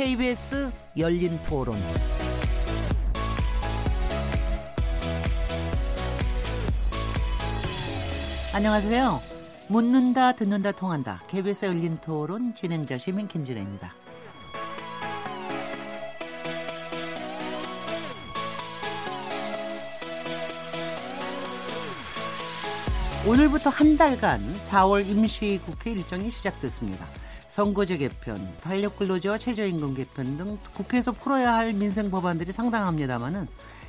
KBS 열린 토론. 안녕하세요. 묻는다, 듣는다, 통한다. KBS 열린 토론 진행자 시민 김진혜입니다. 오늘부터 한 달간 4월 임시국회 일정이 시작됐습니다. 선거제 개편, 탄력 근로제와 최저임금 개편 등 국회에서 풀어야 할 민생 법안들이 상당합니다만은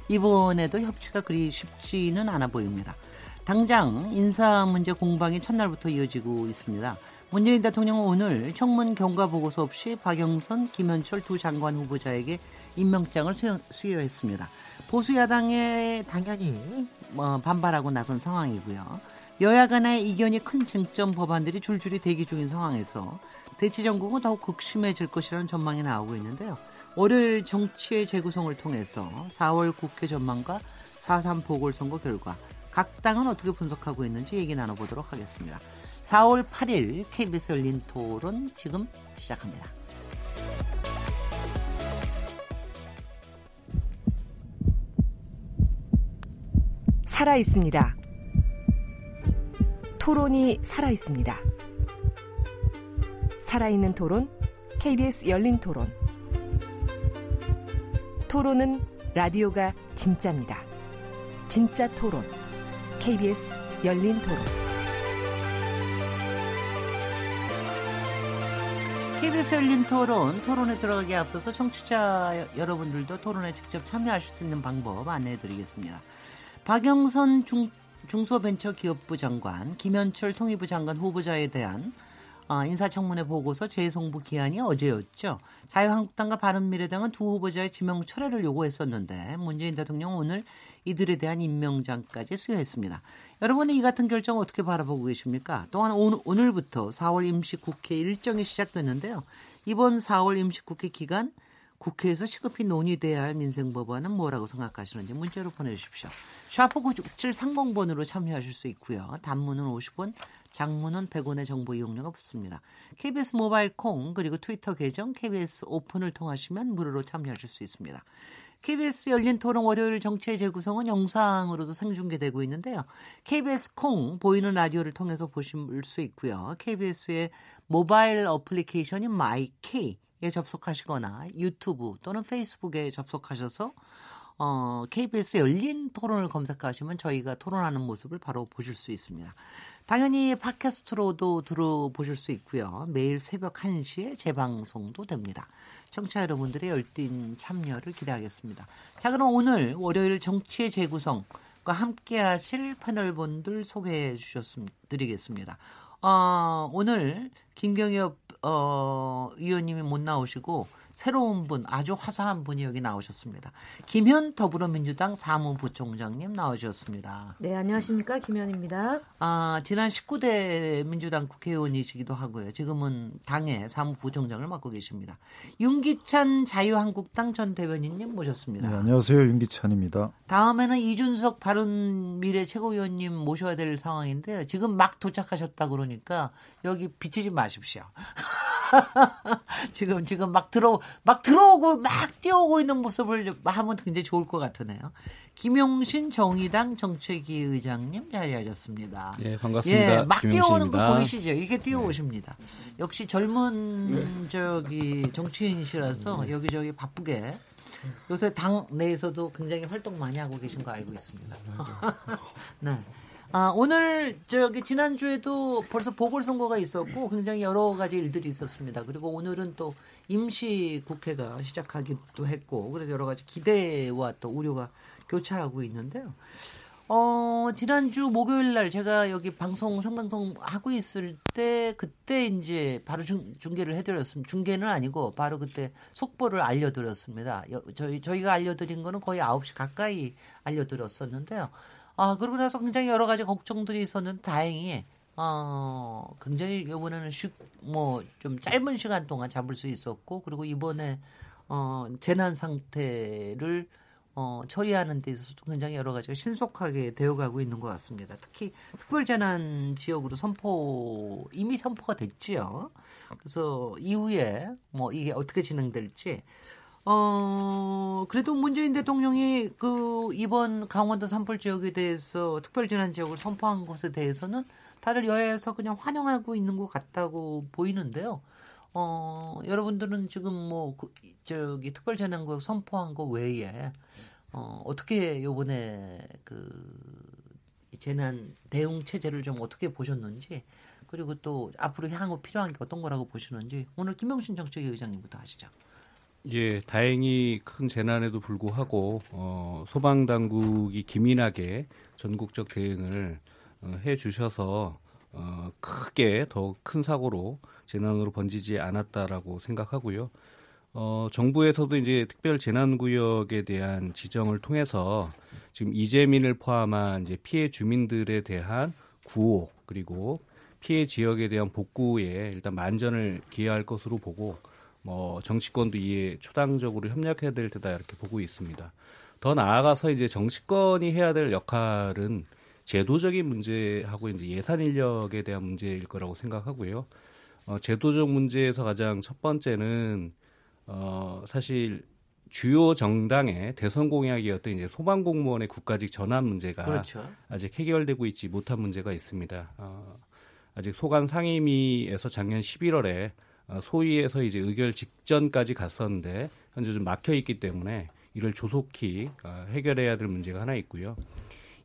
이번에도 협치가 그리 쉽지는 않아 보입니다. 당장 인사 문제 공방이 첫날부터 이어지고 있습니다. 문재인 대통령은 오늘 청문 경과 보고서 없이 박영선, 김현철 두 장관 후보자에게 임명장을 수여, 했습니다 보수 야당에 당연히 뭐 반발하고 나선 상황이고요. 여야 간의 이견이 큰 쟁점 법안들이 줄줄이 대기 중인 상황에서 대치 전국은 더욱 극심해질 것이라는 전망이 나오고 있는데요. 월요일 정치의 재구성을 통해서 4월 국회 전망과 4.3 보궐선거 결과 각 당은 어떻게 분석하고 있는지 얘기 나눠보도록 하겠습니다. 4월 8일 KBS 열린 토론 지금 시작합니다. 살아 있습니다. 토론이 살아 있습니다. 살아있는 토론, KBS 열린 토론. 토론은 라디오가 진짜입니다. 진짜 토론, KBS 열린 토론. KBS 열린 토론, 토론에 들어가기 앞서서 청취자 여러분들도 토론에 직접 참여하실 수 있는 방법 안내해 드리겠습니다. 박영선 중 중소벤처기업부 장관, 김현철 통일부 장관 후보자에 대한 어, 인사청문회 보고서 재송부 기한이 어제였죠. 자유한국당과 바른미래당은 두 후보자의 지명 철회를 요구했었는데 문재인 대통령 오늘 이들에 대한 임명장까지 수여했습니다. 여러분은 이 같은 결정 어떻게 바라보고 계십니까? 또한 오늘, 부터 4월 임시국회 일정이 시작됐는데요. 이번 4월 임시국회 기간 국회에서 시급히 논의돼야 할 민생 법안은 뭐라고 생각하시는지 문자로 보내주십시오. 샤프 9730번으로 참여하실 수 있고요. 단문은 50원, 장문은 100원의 정보 이용료가 붙습니다. KBS 모바일 콩 그리고 트위터 계정 KBS 오픈을 통하시면 무료로 참여하실 수 있습니다. KBS 열린 토론 월요일 정치의 재구성은 영상으로도 생중계되고 있는데요. KBS 콩 보이는 라디오를 통해서 보실 수 있고요. KBS의 모바일 어플리케이션인 마이케이 에 접속하시거나 유튜브 또는 페이스북에 접속하셔서 어, KBS 열린 토론을 검색하시면 저희가 토론하는 모습을 바로 보실 수 있습니다. 당연히 팟캐스트로도 들어보실 수 있고요. 매일 새벽 1시에 재방송도 됩니다. 청취자 여러분들의 열띤 참여를 기대하겠습니다. 자, 그럼 오늘 월요일 정치의 재구성과 함께 하실 패널분들 소개해 주셨습니다. 드리겠습니다. 어, 오늘 김경엽 어, 의원님이 못 나오시고 새로운 분, 아주 화사한 분이 여기 나오셨습니다. 김현 더불어민주당 사무부총장님 나오셨습니다. 네, 안녕하십니까. 김현입니다. 아, 지난 19대 민주당 국회의원이시기도 하고요. 지금은 당의 사무부총장을 맡고 계십니다. 윤기찬 자유한국당 전 대변인님 모셨습니다. 네, 안녕하세요. 윤기찬입니다. 다음에는 이준석 바른 미래 최고위원님 모셔야 될 상황인데요. 지금 막 도착하셨다 그러니까 여기 비치지 마십시오. 지금 지금 막 들어 막 들어오고 막 뛰어오고 있는 모습을 하면 굉장히 좋을 것 같으네요. 김용신 정의당 정책위 의장님 자리하셨습니다. 예, 반갑습니다. 예, 막 뛰어오는 거 보이시죠? 이게 뛰어오십니다. 네. 역시 젊은 저기 정치인이시라서 여기저기 바쁘게 요새 당 내에서도 굉장히 활동 많이 하고 계신 거 알고 있습니다. 네. 아, 오늘 저기 지난주에도 벌써 보궐선거가 있었고 굉장히 여러 가지 일들이 있었습니다. 그리고 오늘은 또 임시 국회가 시작하기도 했고 그래서 여러 가지 기대와 또 우려가 교차하고 있는데요. 어, 지난주 목요일 날 제가 여기 방송 생방송 하고 있을 때 그때 이제 바로 중, 중계를 해드렸습니다. 중계는 아니고 바로 그때 속보를 알려드렸습니다. 여, 저희, 저희가 알려드린 거는 거의 9시 가까이 알려드렸었는데요. 아, 그러고 나서 굉장히 여러 가지 걱정들이 있었는데 다행히 어, 굉장히 이번에는 뭐좀 짧은 시간 동안 잡을 수 있었고 그리고 이번에 어, 재난 상태를 어, 처리하는 데 있어서 굉장히 여러 가지가 신속하게 되어가고 있는 것 같습니다. 특히 특별재난 지역으로 선포 이미 선포가 됐지요. 그래서 이후에 뭐 이게 어떻게 진행될지 어, 그래도 문재인 대통령이 그 이번 강원도 산불 지역에 대해서 특별재난 지역을 선포한 것에 대해서는 다들 여야에서 그냥 환영하고 있는 것 같다고 보이는데요. 어, 여러분들은 지금 뭐, 그, 저기, 특별재난구역 선포한 거 외에, 어, 어떻게 요번에 그, 재난 대응 체제를 좀 어떻게 보셨는지, 그리고 또 앞으로 향후 필요한 게 어떤 거라고 보시는지, 오늘 김영신 정책위 의장님부터 하시죠. 예, 다행히 큰 재난에도 불구하고 어, 소방 당국이 기민하게 전국적 대응을 어, 해 주셔서 어, 크게 더 큰 사고로 재난으로 번지지 않았다라고 생각하고요. 어, 정부에서도 이제 특별 재난 구역에 대한 지정을 통해서 지금 이재민을 포함한 이제 피해 주민들에 대한 구호 그리고 피해 지역에 대한 복구에 일단 만전을 기해할 것으로 보고 뭐 정치권도 이에 초당적으로 협력해야 될 테다 이렇게 보고 있습니다. 더 나아가서 이제 정치권이 해야 될 역할은 제도적인 문제하고 이제 예산 인력에 대한 문제일 거라고 생각하고요. 어, 제도적 문제에서 가장 첫 번째는 어, 사실 주요 정당의 대선 공약이었던 이제 소방 공무원의 국가직 전환 문제가 그렇죠. 아직 해결되고 있지 못한 문제가 있습니다. 어, 아직 소관 상임위에서 작년 11월에 어, 소위에서 이제 의결 직전까지 갔었는데 현재 좀 막혀 있기 때문에 이를 조속히 어, 해결해야 될 문제가 하나 있고요.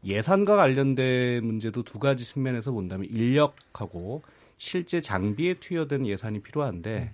예산과 관련된 문제도 두 가지 측면에서 본다면 인력하고 실제 장비에 투여된 예산이 필요한데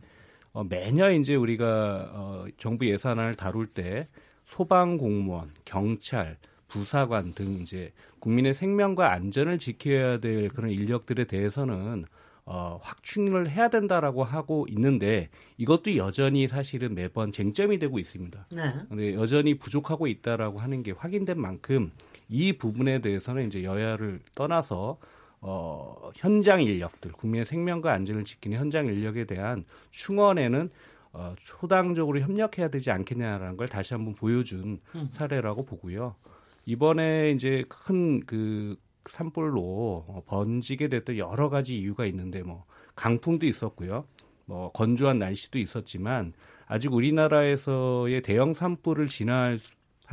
어, 매년 이제 우리가 어, 정부 예산안을 다룰 때 소방 공무원, 경찰, 부사관 등 이제 국민의 생명과 안전을 지켜야 될 그런 인력들에 대해서는 어, 확충을 해야 된다라고 하고 있는데 이것도 여전히 사실은 매번 쟁점이 되고 있습니다. 네. 근데 여전히 부족하고 있다라고 하는 게 확인된 만큼 이 부분에 대해서는 이제 여야를 떠나서 어, 현장 인력들, 국민의 생명과 안전을 지키는 현장 인력에 대한 충원에는 어, 초당적으로 협력해야 되지 않겠냐라는 걸 다시 한번 보여준 음. 사례라고 보고요. 이번에 이제 큰 그 산불로 번지게 됐던 여러 가지 이유가 있는데 뭐 강풍도 있었고요. 뭐 건조한 날씨도 있었지만 아직 우리나라에서의 대형 산불을 진화할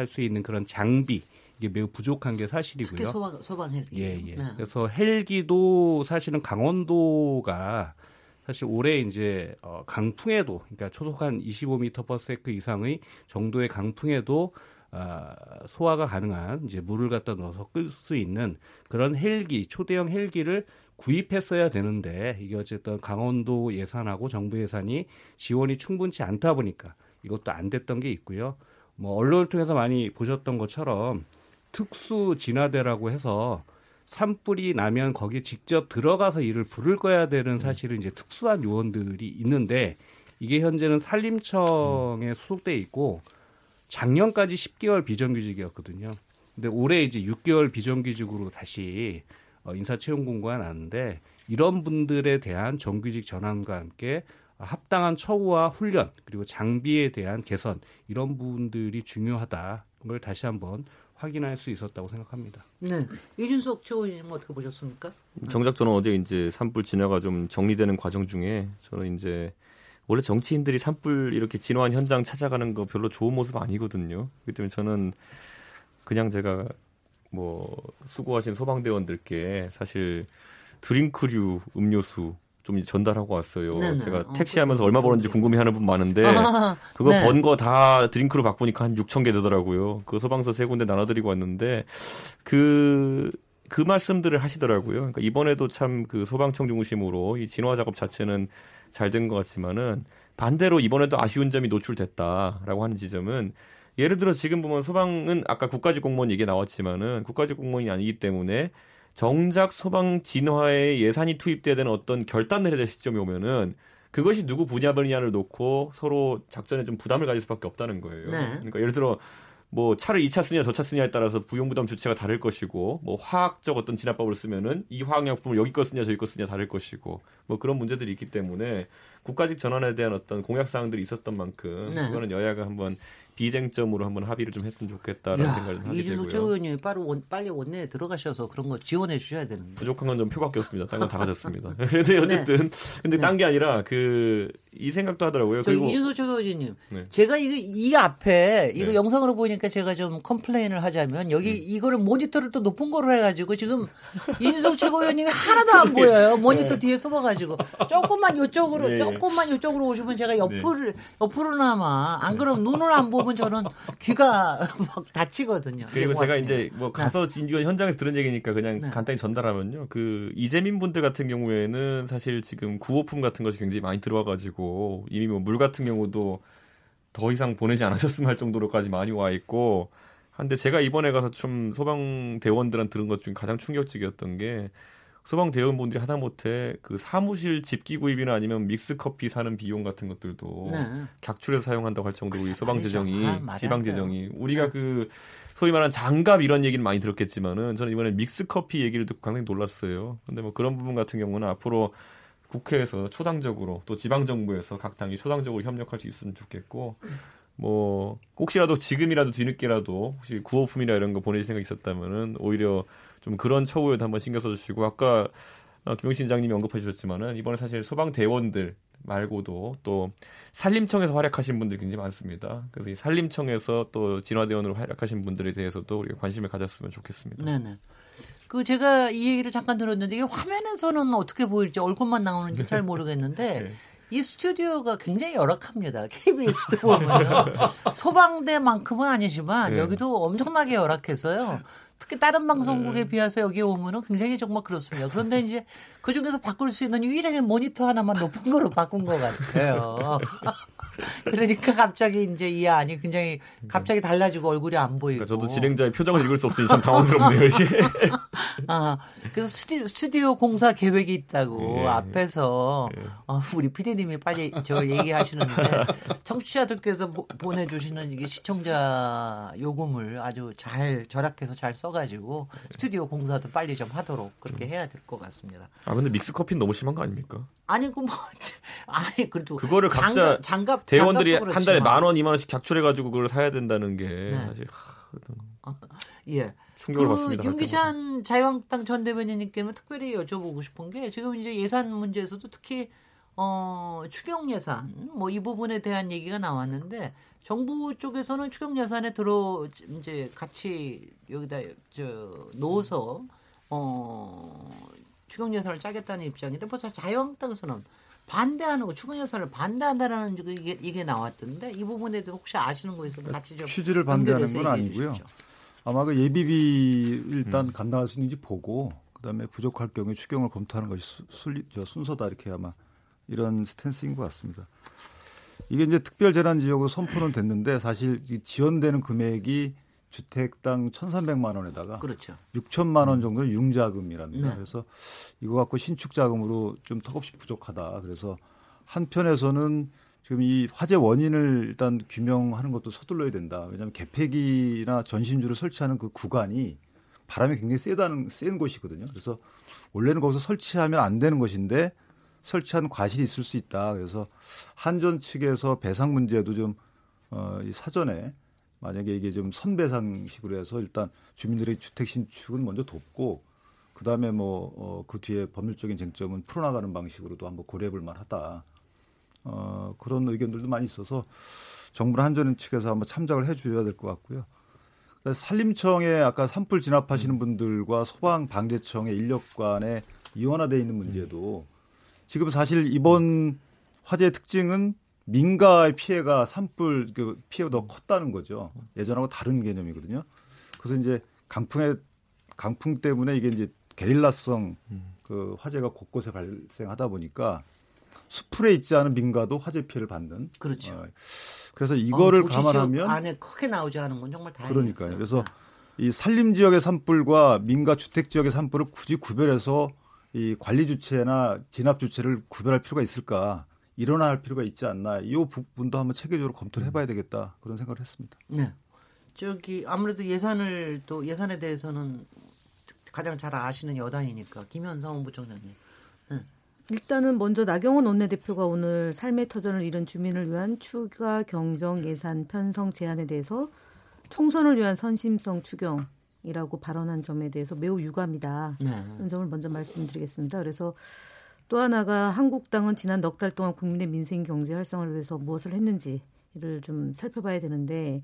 수 있는 그런 장비 이게 매우 부족한 게 사실이고요. 특히 소방, 소방 헬기. 예, 예. 네. 그래서 헬기도 사실은 강원도가 사실 올해 이제 어, 강풍에도 그러니까 초속 한 25m per s 이상의 정도의 강풍에도 아, 소화가 가능한 이제 물을 갖다 넣어서 끌 수 있는 그런 헬기 초대형 헬기를 구입했어야 되는데 이게 어쨌든 강원도 예산하고 정부 예산이 지원이 충분치 않다 보니까 이것도 안 됐던 게 있고요. 뭐 언론을 통해서 많이 보셨던 것처럼 특수 진화대라고 해서 산불이 나면 거기에 직접 들어가서 일을 부를 거야 되는 사실은 이제 특수한 요원들이 있는데 이게 현재는 산림청에 소속돼 있고 작년까지 10개월 비정규직이었거든요. 근데 올해 이제 6개월 비정규직으로 다시 어, 인사채용 공고가 나는데 이런 분들에 대한 정규직 전환과 함께 합당한 처우와 훈련 그리고 장비에 대한 개선 이런 부분들이 중요하다. 걸 다시 한번 확인할 수 있었다고 생각합니다. 네. 이준석 최고위원님 어떻게 보셨습니까? 정작 저는 어제 이제 산불 진화가 좀 정리되는 과정 중에 저는 이제 원래 정치인들이 산불 이렇게 진화한 현장 찾아가는 거 별로 좋은 모습 아니거든요. 그렇기 때문에 저는 그냥 제가 뭐 수고하신 소방대원들께 사실 드링크류 음료수 좀 전달하고 왔어요. 네네. 제가 어, 택시하면서 얼마 버는지 궁금해하는 분 많은데 아, 그거 네. 번거 다 드링크로 바꾸니까 한 6천 개 되더라고요. 그 소방서 세 군데 나눠드리고 왔는데 그그 그 말씀들을 하시더라고요. 그러니까 이번에도 참 그 소방청 중심으로 이 진화 작업 자체는 잘 된 것 같지만은 반대로 이번에도 아쉬운 점이 노출됐다라고 하는 지점은 예를 들어 지금 보면 소방은 아까 국가직 공무원 얘기 나왔지만은 국가직 공무원이 아니기 때문에 정작 소방 진화에 예산이 투입돼야 되는 어떤 결단을 해야 될 시점이 오면은 그것이 누구 분야 분야를 놓고 서로 작전에 좀 부담을 가질 수밖에 없다는 거예요. 네. 그러니까 예를 들어 뭐 차를 2차 쓰냐 저차 쓰냐에 따라서 부용부담 주체가 다를 것이고 뭐 화학적 어떤 진화법을 쓰면은 이 화학약품을 여기 거 쓰냐 저기 거 쓰냐 다를 것이고 뭐 그런 문제들이 있기 때문에 국가직 전환에 대한 어떤 공약 사항들이 있었던 만큼 네. 그거는 여야가 한번 비쟁점으로 한번 합의를 좀 했으면 좋겠다라는 생각을 좀 하게 이준석 되고요. 최고위원님 빨리 원, 빨리 원내에 들어가셔서 그런 거 지원해 주셔야 되는데. 부족한 건 좀 표밖에 없습니다. 딴 건 다 가졌습니다. 근데 어쨌든 근데 딴게 아니라 그 이 생각도 하더라고요. 저 그리고 이준석 최고위원님, 네. 제가 이거 이 앞에 이거 네. 영상으로 보니까 제가 좀 complain을 하자면 여기 이거를 모니터를 또 높은 거로 해가지고 지금 이준석 최고위원님이 하나도 안 보여요. 모니터 뒤에 숨어가지고 조금만 이쪽으로 네. 조금만 이쪽으로 오시면 제가 옆으로 옆으로나마 안 그러면 눈을 안 보면 저는 귀가 막 닫히거든요. 그리고 네, 제가. 이제 뭐 가서 진주가 현장에서 들은 얘기니까 그냥 네. 간단히 전달하면요. 그 이재민 분들 같은 경우에는 사실 지금 구호품 같은 것이 굉장히 많이 들어와가지고 이미 뭐 물 같은 경우도 더 이상 보내지 않으셨으면 할 정도로까지 많이 와 있고 한데 제가 이번에 가서 좀 소방 대원들한테 들은 것 중에 가장 충격적이었던 게 소방 대원분들이 하다못해 그 사무실 집기 구입이나 아니면 믹스 커피 사는 비용 같은 것들도 네. 객출해서 사용한다고 할 정도로 우리 그 소방 재정이. 아, 지방. 재정이 우리가 그 소위 말하는 장갑 이런 얘기를 많이 들었겠지만은 저는 이번에 믹스 커피 얘기를 듣고 굉장히 놀랐어요. 근데 뭐 그런 부분 같은 경우는 앞으로 국회에서 초당적으로 또 지방 정부에서 각 당이 초당적으로 협력할 수 있으면 좋겠고 뭐 혹시라도 지금이라도 뒤늦게라도 혹시 구호품이나 이런 거 보내실 생각 있었다면은 오히려 좀 그런 처우에도 한번 신경 써주시고 아까 어, 김용신 장님이 언급해 주셨지만은 이번에 사실 소방 대원들 말고도 또 산림청에서 활약하신 분들이 굉장히 많습니다. 그래서 이 산림청에서 또 진화대원으로 활약하신 분들에 대해서도 우리가 관심을 가졌으면 좋겠습니다. 네네. 그 제가 이 얘기를 잠깐 들었는데 이게 화면에서는 어떻게 보일지 얼굴만 나오는지 잘 모르겠는데 네. 이 스튜디오가 굉장히 열악합니다. KBS도 보면 소방대만큼은 아니지만 네. 여기도 엄청나게 열악해서요. 특히 다른 방송국에 네. 비해서 여기 오면은 굉장히 정말 그렇습니다. 그런데 이제 그 중에서 바꿀 수 있는 유일하게 모니터 하나만 높은 거로 바꾼 것 같아요. 그러니까 갑자기 이제 이 안이 굉장히 갑자기 달라지고 얼굴이 안 보이고. 그러니까 저도 진행자의 표정을 읽을 수 없으니 참 당황스럽네요. 이게. 아, 그래서 스튜디오, 스튜디오 공사 계획이 있다고 예. 앞에서 어, 우리 PD님이 빨리 저 얘기하시는데 청취자들께서 보, 보내주시는 이게 시청자 요금을 아주 잘 절약해서 잘 써 가지고 스튜디오 공사도 빨리 좀 하도록 그렇게 해야 될 것 같습니다. 아 근데 믹스 커피는 너무 심한 거 아닙니까? 아니 그뭐 아니 그래도 그거를 각자 장갑, 장갑 대원들이 한 달에. 만 원, 이만 원씩 작출해가지고 그걸 사야 된다는 게 네. 사실 하, 예. 충격을 그 받습니다. 윤기찬 자유한국당 전 대변인님께는 특별히 여쭤보고 싶은 게 지금 이제 예산 문제에서도 특히 어 추경 예산 뭐 이 부분에 대한 얘기가 나왔는데 정부 쪽에서는 추경 예산에 들어 이제 같이 여기다 저 넣어서 어 추경 예산을 짜겠다는 입장인데 벌써 자유한국당에서는 반대하는 거 추경 예산을 반대한다라는 이게 이게 나왔던데 이 부분에 대해서 혹시 아시는 거 있으면 같이 좀 취지를 반대하는 건 아니고요. 주십시오. 아마 그 예비비 일단 음. 감당할 수 있는지 보고 그다음에 부족할 경우에 추경을 검토하는 것이 저 순서다 이렇게 아마 이런 스탠스인 것 같습니다. 이게 이제 특별 재난 지역으로 선포는 됐는데 사실 이 지원되는 금액이 주택당 1,300만 원에다가 그렇죠. 6천만 원 정도는 융자금이랍니다. 네. 그래서 이거 갖고 신축 자금으로 좀 턱없이 부족하다. 그래서 한편에서는 지금 이 화재 원인을 일단 규명하는 것도 서둘러야 된다. 왜냐하면 개폐기나 전신주를 설치하는 그 구간이 바람이 굉장히 세다는 센 곳이거든요. 그래서 원래는 거기서 설치하면 안 되는 것인데 설치한 과실이 있을 수 있다. 그래서 한전 측에서 배상 문제도 좀 어, 이 사전에 만약에 이게 좀 선배상식으로 해서 일단 주민들의 주택 신축은 먼저 돕고 그 다음에 뭐, 어, 그 뒤에 법률적인 쟁점은 풀어나가는 방식으로도 한번 고려해 볼 만하다. 어, 그런 의견들도 많이 있어서 정부나 한전 측에서 한번 참작을 해 줘야 될 것 같고요. 그다음에 산림청에 아까 산불 진압하시는 분들과 소방 방재청의 인력 간에 이원화돼 있는 문제도 지금 사실 이번 화재의 특징은 민가의 피해가 산불 그 피해가 더 컸다는 거죠. 예전하고 다른 개념이거든요. 그래서 이제 강풍의 강풍 때문에 이게 이제 게릴라성 그 화재가 곳곳에 발생하다 보니까 수풀에 있지 않은 민가도 화재 피해를 받는. 그렇죠. 어, 그래서 이거를 어, 감안하면 안에 크게 나오지 않은 건 정말 다행이었어요. 그러니까요. 그래서 이 산림 지역의 산불과 민가 주택 지역의 산불을 굳이 구별해서 이 관리 주체나 진압 주체를 구별할 필요가 있을까? 일어날 필요가 있지 않나? 이 부분도 한번 체계적으로 검토를 해봐야 되겠다 그런 생각을 했습니다. 네. 저기 아무래도 예산을 또 예산에 대해서는 가장 잘 아시는 여당이니까 김현성 부총장님. 네. 일단은 먼저 나경원 원내대표가 오늘 삶의 터전을 잃은 주민을 위한 추가 경정 예산 편성 제안에 대해서 총선을 위한 선심성 추경 이라고 발언한 점에 대해서 매우 유감이다. 네. 그런 점을 먼저 말씀드리겠습니다. 그래서 또 하나가 한국당은 지난 넉 달 동안 국민의 민생 경제 활성화를 위해서 무엇을 했는지를 좀 살펴봐야 되는데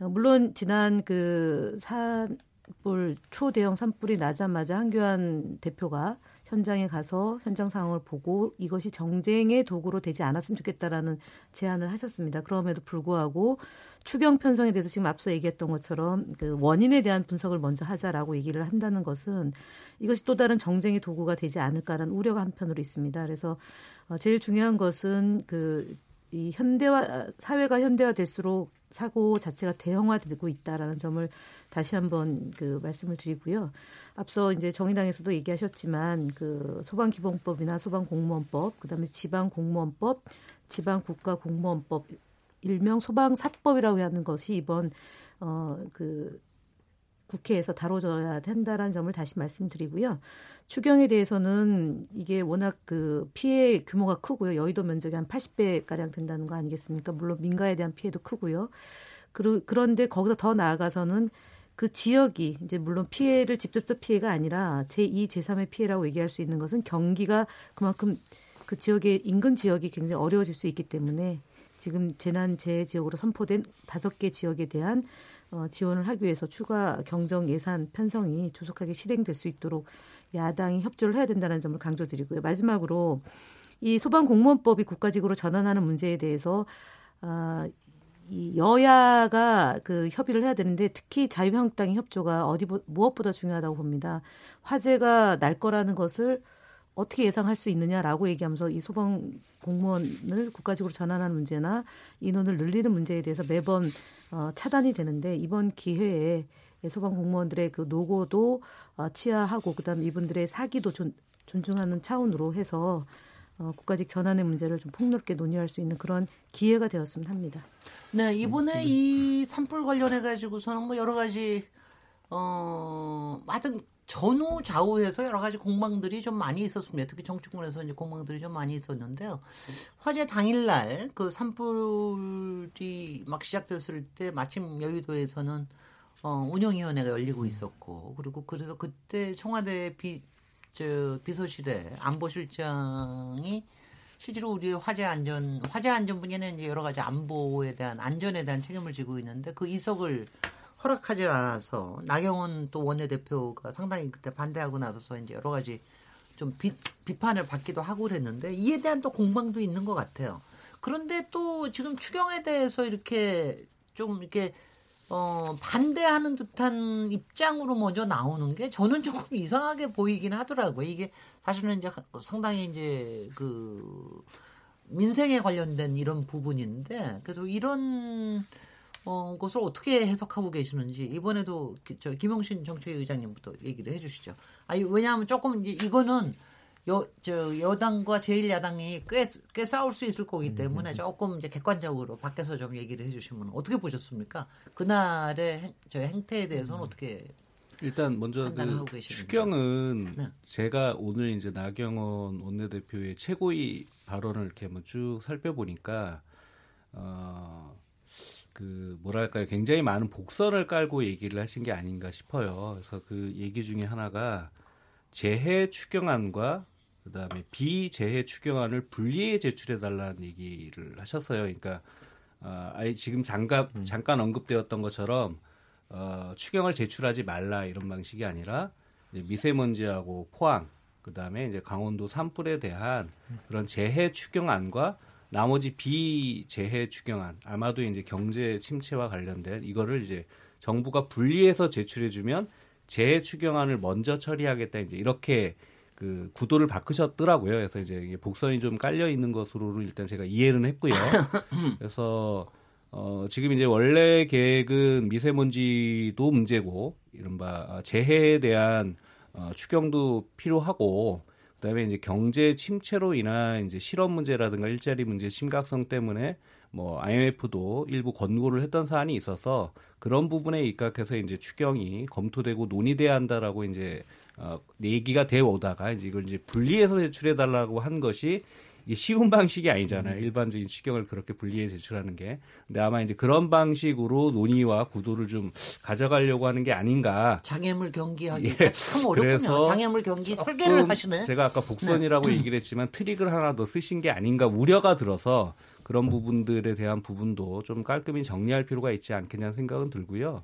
어, 물론 지난 그 산불 초대형 산불이 나자마자 한교안 대표가 현장에 가서 현장 상황을 보고 이것이 정쟁의 도구로 되지 않았으면 좋겠다라는 제안을 하셨습니다. 그럼에도 불구하고 추경 편성에 대해서 지금 앞서 얘기했던 것처럼 그 원인에 대한 분석을 먼저 하자라고 얘기를 한다는 것은 이것이 또 다른 정쟁의 도구가 되지 않을까라는 우려가 한편으로 있습니다. 그래서 어, 제일 중요한 것은 그 이 현대화 사회가 현대화될수록 사고 자체가 대형화되고 있다라는 점을 다시 한번 그 말씀을 드리고요. 앞서 이제 정의당에서도 얘기하셨지만 그 소방기본법이나 소방공무원법, 그다음에 지방공무원법, 지방국가공무원법 일명 소방사법이라고 하는 것이 이번 어그 국회에서 다뤄져야 된다라는 점을 다시 말씀드리고요. 추경에 대해서는 이게 워낙 그 피해 규모가 크고요. 여의도 면적이 한 80배 가량 된다는 거 아니겠습니까? 물론 민가에 대한 피해도 크고요. 그런데 거기서 더 나아가서는 그 지역이 이제 물론 피해를 직접적 피해가 아니라 제2, 제3의 피해라고 얘기할 수 있는 것은 경기가 그만큼 그 지역의 인근 지역이 굉장히 어려워질 수 있기 때문에 지금 재난 재해 지역으로 선포된 다섯 개 지역에 대한 어, 지원을 하기 위해서 추가 경정 예산 편성이 조속하게 실행될 수 있도록 야당이 협조를 해야 된다는 점을 강조드리고요. 마지막으로 이 소방 공무원법이 국가직으로 전환하는 문제에 대해서 아, 이 여야가 그 협의를 해야 되는데 특히 자유한국당의 협조가 어디 무엇보다 중요하다고 봅니다. 화재가 날 거라는 것을 어떻게 예상할 수 있느냐라고 얘기하면서 이 소방 공무원을 국가직으로 전환하는 문제나 인원을 늘리는 문제에 대해서 매번 어, 차단이 되는데 이번 기회에 소방 공무원들의 그 노고도 어, 치하하고 그다음 이분들의 사기도 존, 존중하는 차원으로 해서 어, 국가직 전환의 문제를 좀 폭넓게 논의할 수 있는 그런 기회가 되었으면 합니다. 네, 이번에 이 산불 관련해 가지고서는 뭐 여러 가지 어, 하여튼 전후 좌우해서 여러 가지 공방들이 좀 많이 있었습니다. 특히 정치권에서 이제 공방들이 좀 많이 있었는데요. 화재 당일날 그 산불이 막 시작됐을 때 마침 여의도에서는 어, 운영위원회가 열리고 있었고 그리고 그래서 그때 청와대 비, 저, 비서실에 안보실장이 실제로 우리 화재 안전 화재 안전 분야는 이제 여러 가지 안보에 대한 안전에 대한 책임을 지고 있는데 그 이석을 허락하지 않아서 나경원 또 원내대표가 상당히 그때 반대하고 나서서 이제 여러 가지 좀 비, 비판을 받기도 하고 그랬는데 이에 대한 또 공방도 있는 것 같아요. 그런데 또 지금 추경에 대해서 이렇게 좀 이렇게 어, 반대하는 듯한 입장으로 먼저 나오는 게 저는 조금 이상하게 보이긴 하더라고요. 이게 사실은 이제 상당히 이제 그 민생에 관련된 이런 부분인데 그래서 이런 어, 것을 어떻게 해석하고 계시는지 이번에도 저 김영신 정책의장님부터 얘기를 해주시죠. 아니 왜냐하면 조금 이거는 여, 저 여당과 제1야당이 꽤, 꽤 싸울 수 있을 거기 때문에 음. 조금 이제 객관적으로 밖에서 좀 얘기를 해주시면 어떻게 보셨습니까? 그날의 행, 저 행태에 대해서는 음. 어떻게 일단 먼저 그 추경은 네. 제가 오늘 이제 나경원 원내대표의 최고위 발언을 이렇게 한번 쭉 살펴보니까 어, 그 뭐랄까요 굉장히 많은 복선을 깔고 얘기를 하신 게 아닌가 싶어요. 그래서 그 얘기 중에 하나가 재해 추경안과 그다음에 비재해 추경안을 분리해 제출해 달라는 얘기를 하셨어요. 그러니까 어, 아예 지금 잠깐 음. 잠깐 언급되었던 것처럼 어, 추경을 제출하지 말라 이런 방식이 아니라 미세먼지하고 포항 그다음에 이제 강원도 산불에 대한 그런 재해 추경안과 나머지 비재해 추경안 아마도 이제 경제 침체와 관련된 이거를 이제 정부가 분리해서 제출해주면 재해 추경안을 먼저 처리하겠다 이제 이렇게 그 구도를 바꾸셨더라고요. 그래서 이제 복선이 좀 깔려 있는 것으로 일단 제가 이해는 했고요. 그래서 어 지금 이제 원래 계획은 미세먼지도 문제고 이른바 재해에 대한 어 추경도 필요하고 그다음에 이제 경제 침체로 인한 이제 실업 문제라든가 일자리 문제 심각성 때문에 뭐 IMF도 일부 권고를 했던 사안이 있어서 그런 부분에 입각해서 이제 추경이 검토되고 논의돼야 한다라고 이제 어, 얘기가 되어 오다가 이제 이걸 이제 분리해서 제출해 달라고 한 것이 이게 쉬운 방식이 아니잖아요. 음. 일반적인 추경을 그렇게 분리해 제출하는 게. 근데 아마 이제 그런 방식으로 논의와 구도를 좀 가져가려고 하는 게 아닌가. 장애물 경기하기 예. 가참 어렵군요. 장애물 경기 설계를 하시네. 제가 아까 복선이라고 네. 얘기를 했지만 트릭을 하나 더 쓰신 게 아닌가 우려가 들어서 그런 부분들에 대한 부분도 좀 깔끔히 정리할 필요가 있지 않겠냐는 생각은 들고요.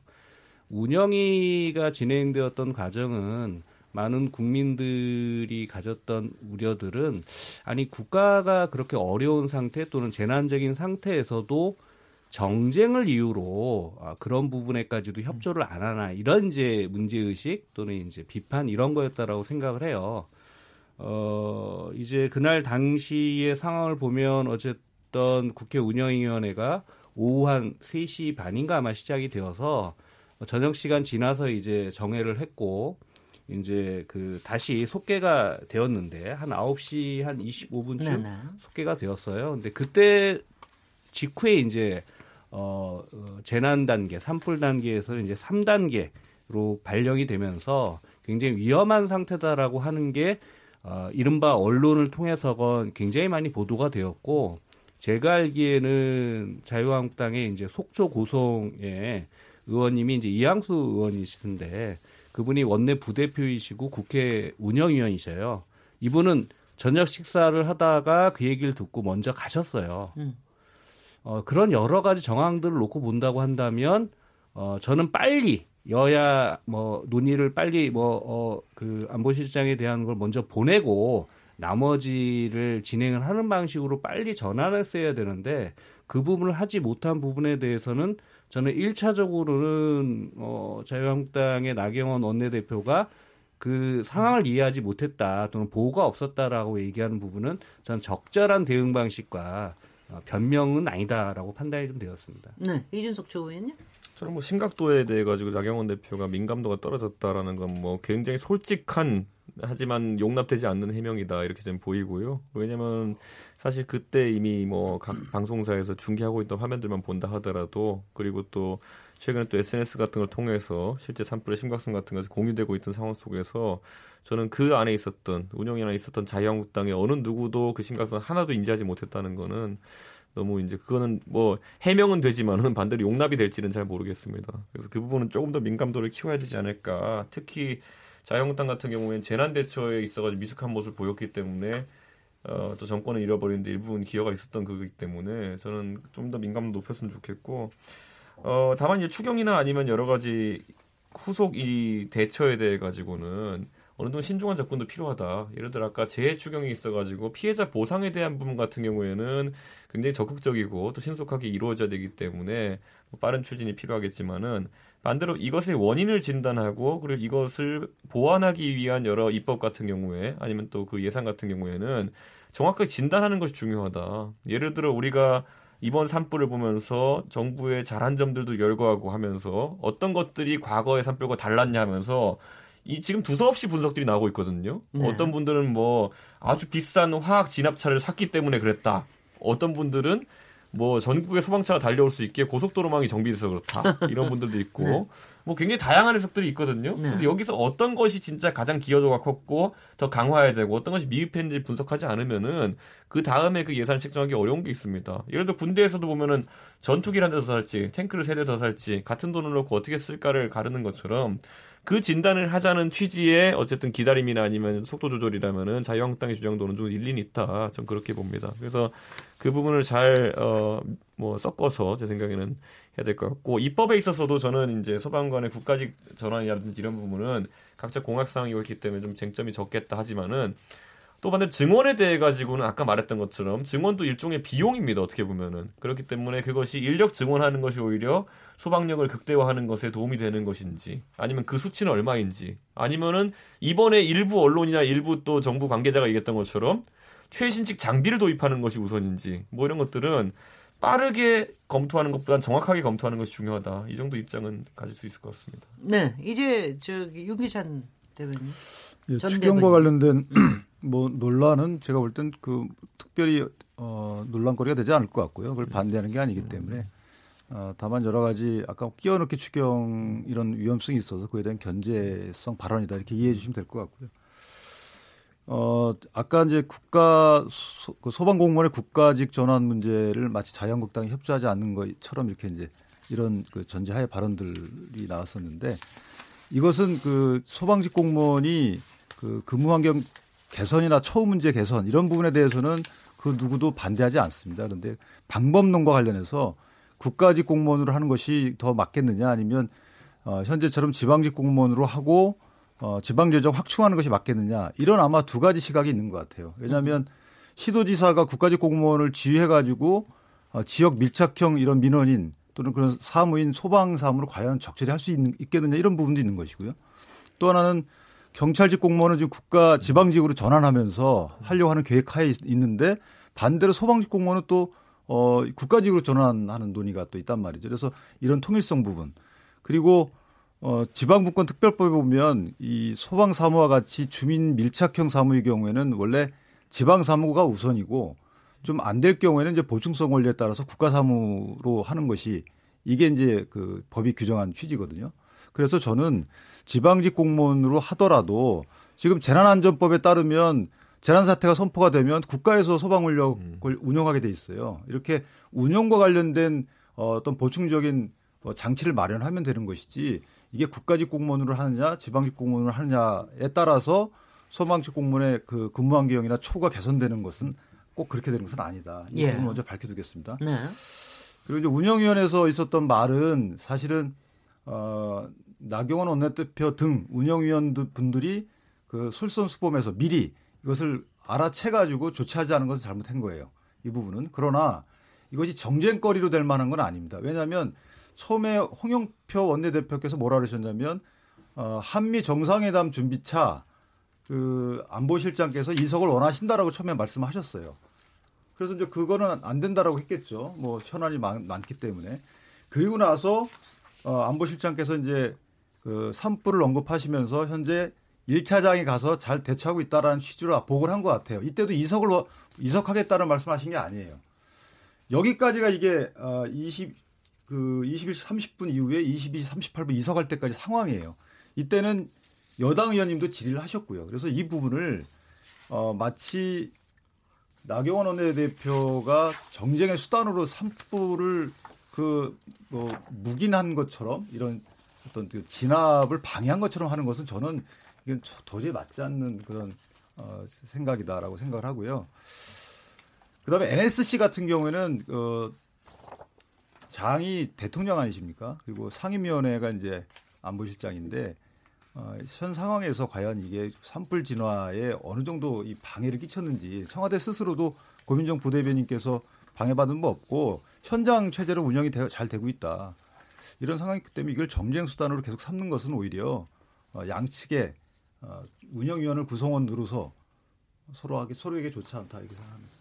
운영위가 진행되었던 과정은 많은 국민들이 가졌던 우려들은 아니 국가가 그렇게 어려운 상태 또는 재난적인 상태에서도 정쟁을 이유로 아, 그런 부분에까지도 협조를 안 하나 이런 이제 문제 의식 또는 이제 비판 이런 거였다라고 생각을 해요. 어 이제 그날 당시의 상황을 보면 어쨌든 국회 운영위원회가 오후 한 3시 반인가 아마 시작이 되어서 저녁 시간 지나서 이제 정회를 했고 이제 그 다시 속개가 되었는데 한 9시 한 25분쯤 네네. 속개가 되었어요. 근데 그때 직후에 이제 어, 어 재난 단계, 산불 단계에서 이제 3단계로 발령이 되면서 굉장히 위험한 상태다라고 하는 게 어, 이른바 언론을 통해서건 굉장히 많이 보도가 되었고 제가 알기에는 자유한국당의 이제 속초 고성의 의원님이 이제 이양수 의원이시던데 그분이 원내 부대표이시고 국회 운영위원이셔요. 이분은 저녁 식사를 하다가 그 얘기를 듣고 먼저 가셨어요. 음. 어, 그런 여러 가지 정황들을 놓고 본다고 한다면 어, 저는 빨리 여야 뭐 논의를 빨리 뭐어그 안보실장에 대한 걸 먼저 보내고 나머지를 진행을 하는 방식으로 빨리 전환했어야 되는데 그 부분을 하지 못한 부분에 대해서는 저는 1차적으로는 어 자유한국당의 나경원 원내대표가 그 상황을 이해하지 못했다 또는 보호가 없었다라고 얘기하는 부분은 저는 적절한 대응 방식과 어, 변명은 아니다라고 판단이 좀 되었습니다. 네, 이준석 최고위원님. 저는 뭐 심각도에 대해 가지고 나경원 대표가 민감도가 떨어졌다라는 건 뭐 굉장히 솔직한 하지만 용납되지 않는 해명이다 이렇게 좀 보이고요. 왜냐면 사실 그때 이미 뭐 각 방송사에서 중계하고 있던 화면들만 본다 하더라도 그리고 또 최근에 또 SNS 같은 걸 통해서 실제 산불의 심각성 같은 것이 공유되고 있던 상황 속에서 저는 그 안에 있었던 운영이 안에 있었던 자유한국당의 어느 누구도 그 심각성 하나도 인지하지 못했다는 거는 너무 이제 그거는 뭐 해명은 되지만은 반대로 용납이 될지는 잘 모르겠습니다. 그래서 그 부분은 조금 더 민감도를 키워야 되지 않을까. 특히 자유한국당 같은 경우에는 재난 대처에 있어가지고 미숙한 모습을 보였기 때문에 어, 또 정권을 잃어버리는데 일부분 기여가 있었던 거기 때문에 저는 좀 더 민감도 높였으면 좋겠고 어, 다만 이제 추경이나 아니면 여러 가지 후속 이 대처에 대해 가지고는 어느 정도 신중한 접근도 필요하다. 예를 들어 아까 재해 추경이 있어가지고 피해자 보상에 대한 부분 같은 경우에는 굉장히 적극적이고 또 신속하게 이루어져야 되기 때문에 뭐 빠른 추진이 필요하겠지만은 반대로 이것의 원인을 진단하고 그리고 이것을 보완하기 위한 여러 입법 같은 경우에 아니면 또 그 예산 같은 경우에는 정확하게 진단하는 것이 중요하다. 예를 들어 우리가 이번 산불을 보면서 정부의 잘한 점들도 열거하고 하면서 어떤 것들이 과거의 산불과 달랐냐 하면서 이 지금 두서없이 분석들이 나오고 있거든요. 네. 어떤 분들은 뭐 아주 비싼 화학 진압차를 샀기 때문에 그랬다. 어떤 분들은 뭐 전국에 소방차가 달려올 수 있게 고속도로망이 정비돼서 그렇다. 이런 분들도 있고 네. 뭐 굉장히 다양한 해석들이 있거든요. 네. 근데 여기서 어떤 것이 진짜 가장 기여도가 컸고 더 강화해야 되고 어떤 것이 미흡했는지 분석하지 않으면은 그 다음에 그 예산을 책정하기 어려운 게 있습니다. 예를 들어 군대에서도 보면은 전투기를 한 대 더 살지 탱크를 세 대 더 살지 같은 돈을 넣고 어떻게 쓸까를 가르는 것처럼 그 진단을 하자는 취지의 어쨌든 기다림이나 아니면 속도 조절이라면은 자유한국당의 주장도는 좀 일리는 있다. 전 그렇게 봅니다. 그래서 그 부분을 잘 어 뭐 섞어서 제 생각에는 해야 될 것 같고 입법에 있어서도 저는 이제 소방관의 국가직 전환이라든지 이런 부분은 각자 공학 사항이고 있기 때문에 좀 쟁점이 적겠다 하지만은 또 반대로 증언에 대해 가지고는 아까 말했던 것처럼 증언도 일종의 비용입니다. 어떻게 보면은 그렇기 때문에 그것이 인력 증언하는 것이 오히려 소방력을 극대화하는 것에 도움이 되는 것인지 아니면 그 수치는 얼마인지 아니면은 이번에 일부 언론이나 일부 또 정부 관계자가 얘기했던 것처럼 최신식 장비를 도입하는 것이 우선인지 뭐 이런 것들은 빠르게 검토하는 것보다는 정확하게 검토하는 것이 중요하다. 이 정도 입장은 가질 수 있을 것 같습니다. 네, 이제 저기 윤기찬 대변인. 예, 전 추경과. 관련된 뭐 논란은 제가 볼 땐 그 특별히 어, 논란거리가 되지 않을 것 같고요. 그걸 반대하는 게 아니기 때문에 어, 다만 여러 가지 아까 끼어넣기 추경 이런 위험성이 있어서 그에 대한 견제성 발언이다 이렇게 이해해 주시면 될 것 같고요. 어, 아까 이제 국가 소, 그 소방공무원의 국가직 전환 문제를 마치 자유한국당이 협조하지 않는 것처럼 이렇게 이제 이런 그 전제하에 발언들이 나왔었는데 이것은 그 소방직 공무원이 그 근무 환경 개선이나 처우 문제 개선 이런 부분에 대해서는 그 누구도 반대하지 않습니다. 그런데 방법론과 관련해서 국가직 공무원으로 하는 것이 더 맞겠느냐 아니면 어, 현재처럼 지방직 공무원으로 하고 어, 지방재정 확충하는 것이 맞겠느냐 이런 아마 두 가지 시각이 있는 것 같아요. 왜냐하면 시도지사가 국가직 공무원을 지휘해가지고 어, 지역 밀착형 이런 민원인 또는 그런 사무인 소방 사무를 과연 적절히 할 수 있겠느냐 이런 부분도 있는 것이고요. 또 하나는 경찰직 공무원은 지금 국가 지방직으로 전환하면서 하려고 하는 계획하에 있는데 반대로 소방직 공무원은 또 어, 국가직으로 전환하는 논의가 또 있단 말이죠. 그래서 이런 통일성 부분 그리고 어, 지방분권 특별법에 보면 이 소방 사무와 같이 주민 밀착형 사무의 경우에는 원래 지방 사무가 우선이고 좀 안 될 경우에는 이제 보충성 원리에 따라서 국가 사무로 하는 것이 이게 이제 그 법이 규정한 취지거든요. 그래서 저는 지방직 공무원으로 하더라도 지금 재난안전법에 따르면 재난 사태가 선포가 되면 국가에서 소방 인력을 음. 운영하게 돼 있어요. 이렇게 운영과 관련된 어떤 보충적인 뭐 장치를 마련하면 되는 것이지 이게 국가직 공무원으로 하느냐 지방직 공무원으로 하느냐에 따라서 소방직 공무원의 그 근무 환경이나 초가 개선되는 것은 꼭 그렇게 되는 것은 아니다. 이 부분 예. 먼저 밝혀두겠습니다. 네. 그리고 이제 운영위원회에서 있었던 말은 사실은 어 나경원 원내대표 등 운영위원 분들이 그 솔선수범해서 미리 이것을 알아채 가지고 조치하지 않은 것은 잘못한 거예요. 이 부분은 그러나 이것이 정쟁거리로 될 만한 건 아닙니다. 왜냐하면 처음에 홍영표 원내대표께서 뭐라 그러셨냐면 어, 한미 정상회담 준비차 그 안보실장께서 이석을 원하신다라고 처음에 말씀하셨어요. 그래서 이제 그거는 안 된다라고 했겠죠. 뭐 현안이 많, 많기 때문에. 그리고 나서 어, 안보실장께서 이제 그 산불을 언급하시면서 현재 1차장에 가서 잘 대처하고 있다라는 취지로 보고를 한 것 같아요. 이때도 이석을 이석하겠다는 말씀하신 게 아니에요. 여기까지가 이게 어, 20 그 21시 30분 이후에 22시 38분 이석할 때까지 상황이에요. 이때는 여당 의원님도 질의를 하셨고요. 그래서 이 부분을 어, 마치 나경원 원내대표가 정쟁의 수단으로 산불을 그 뭐 묵인한 것처럼 이런 어떤 그 진압을 방해한 것처럼 하는 것은 저는 이건 도저히 맞지 않는 그런 어, 생각이다라고 생각을 하고요. 그다음에 NSC 같은 경우에는 어, 장이 대통령 아니십니까? 그리고 상임위원회가 이제 안보실장인데 어, 현 상황에서 과연 이게 산불 진화에 어느 정도 이 방해를 끼쳤는지 청와대 스스로도 고민정 부대변인께서 방해받은 바 없고 현장 체제로 운영이 되, 잘 되고 있다. 이런 상황이기 때문에 이걸 정쟁 수단으로 계속 삼는 것은 오히려 어, 양측의 어, 운영위원을 구성원으로서 서로에게 서로에게 좋지 않다 이렇게 생각합니다.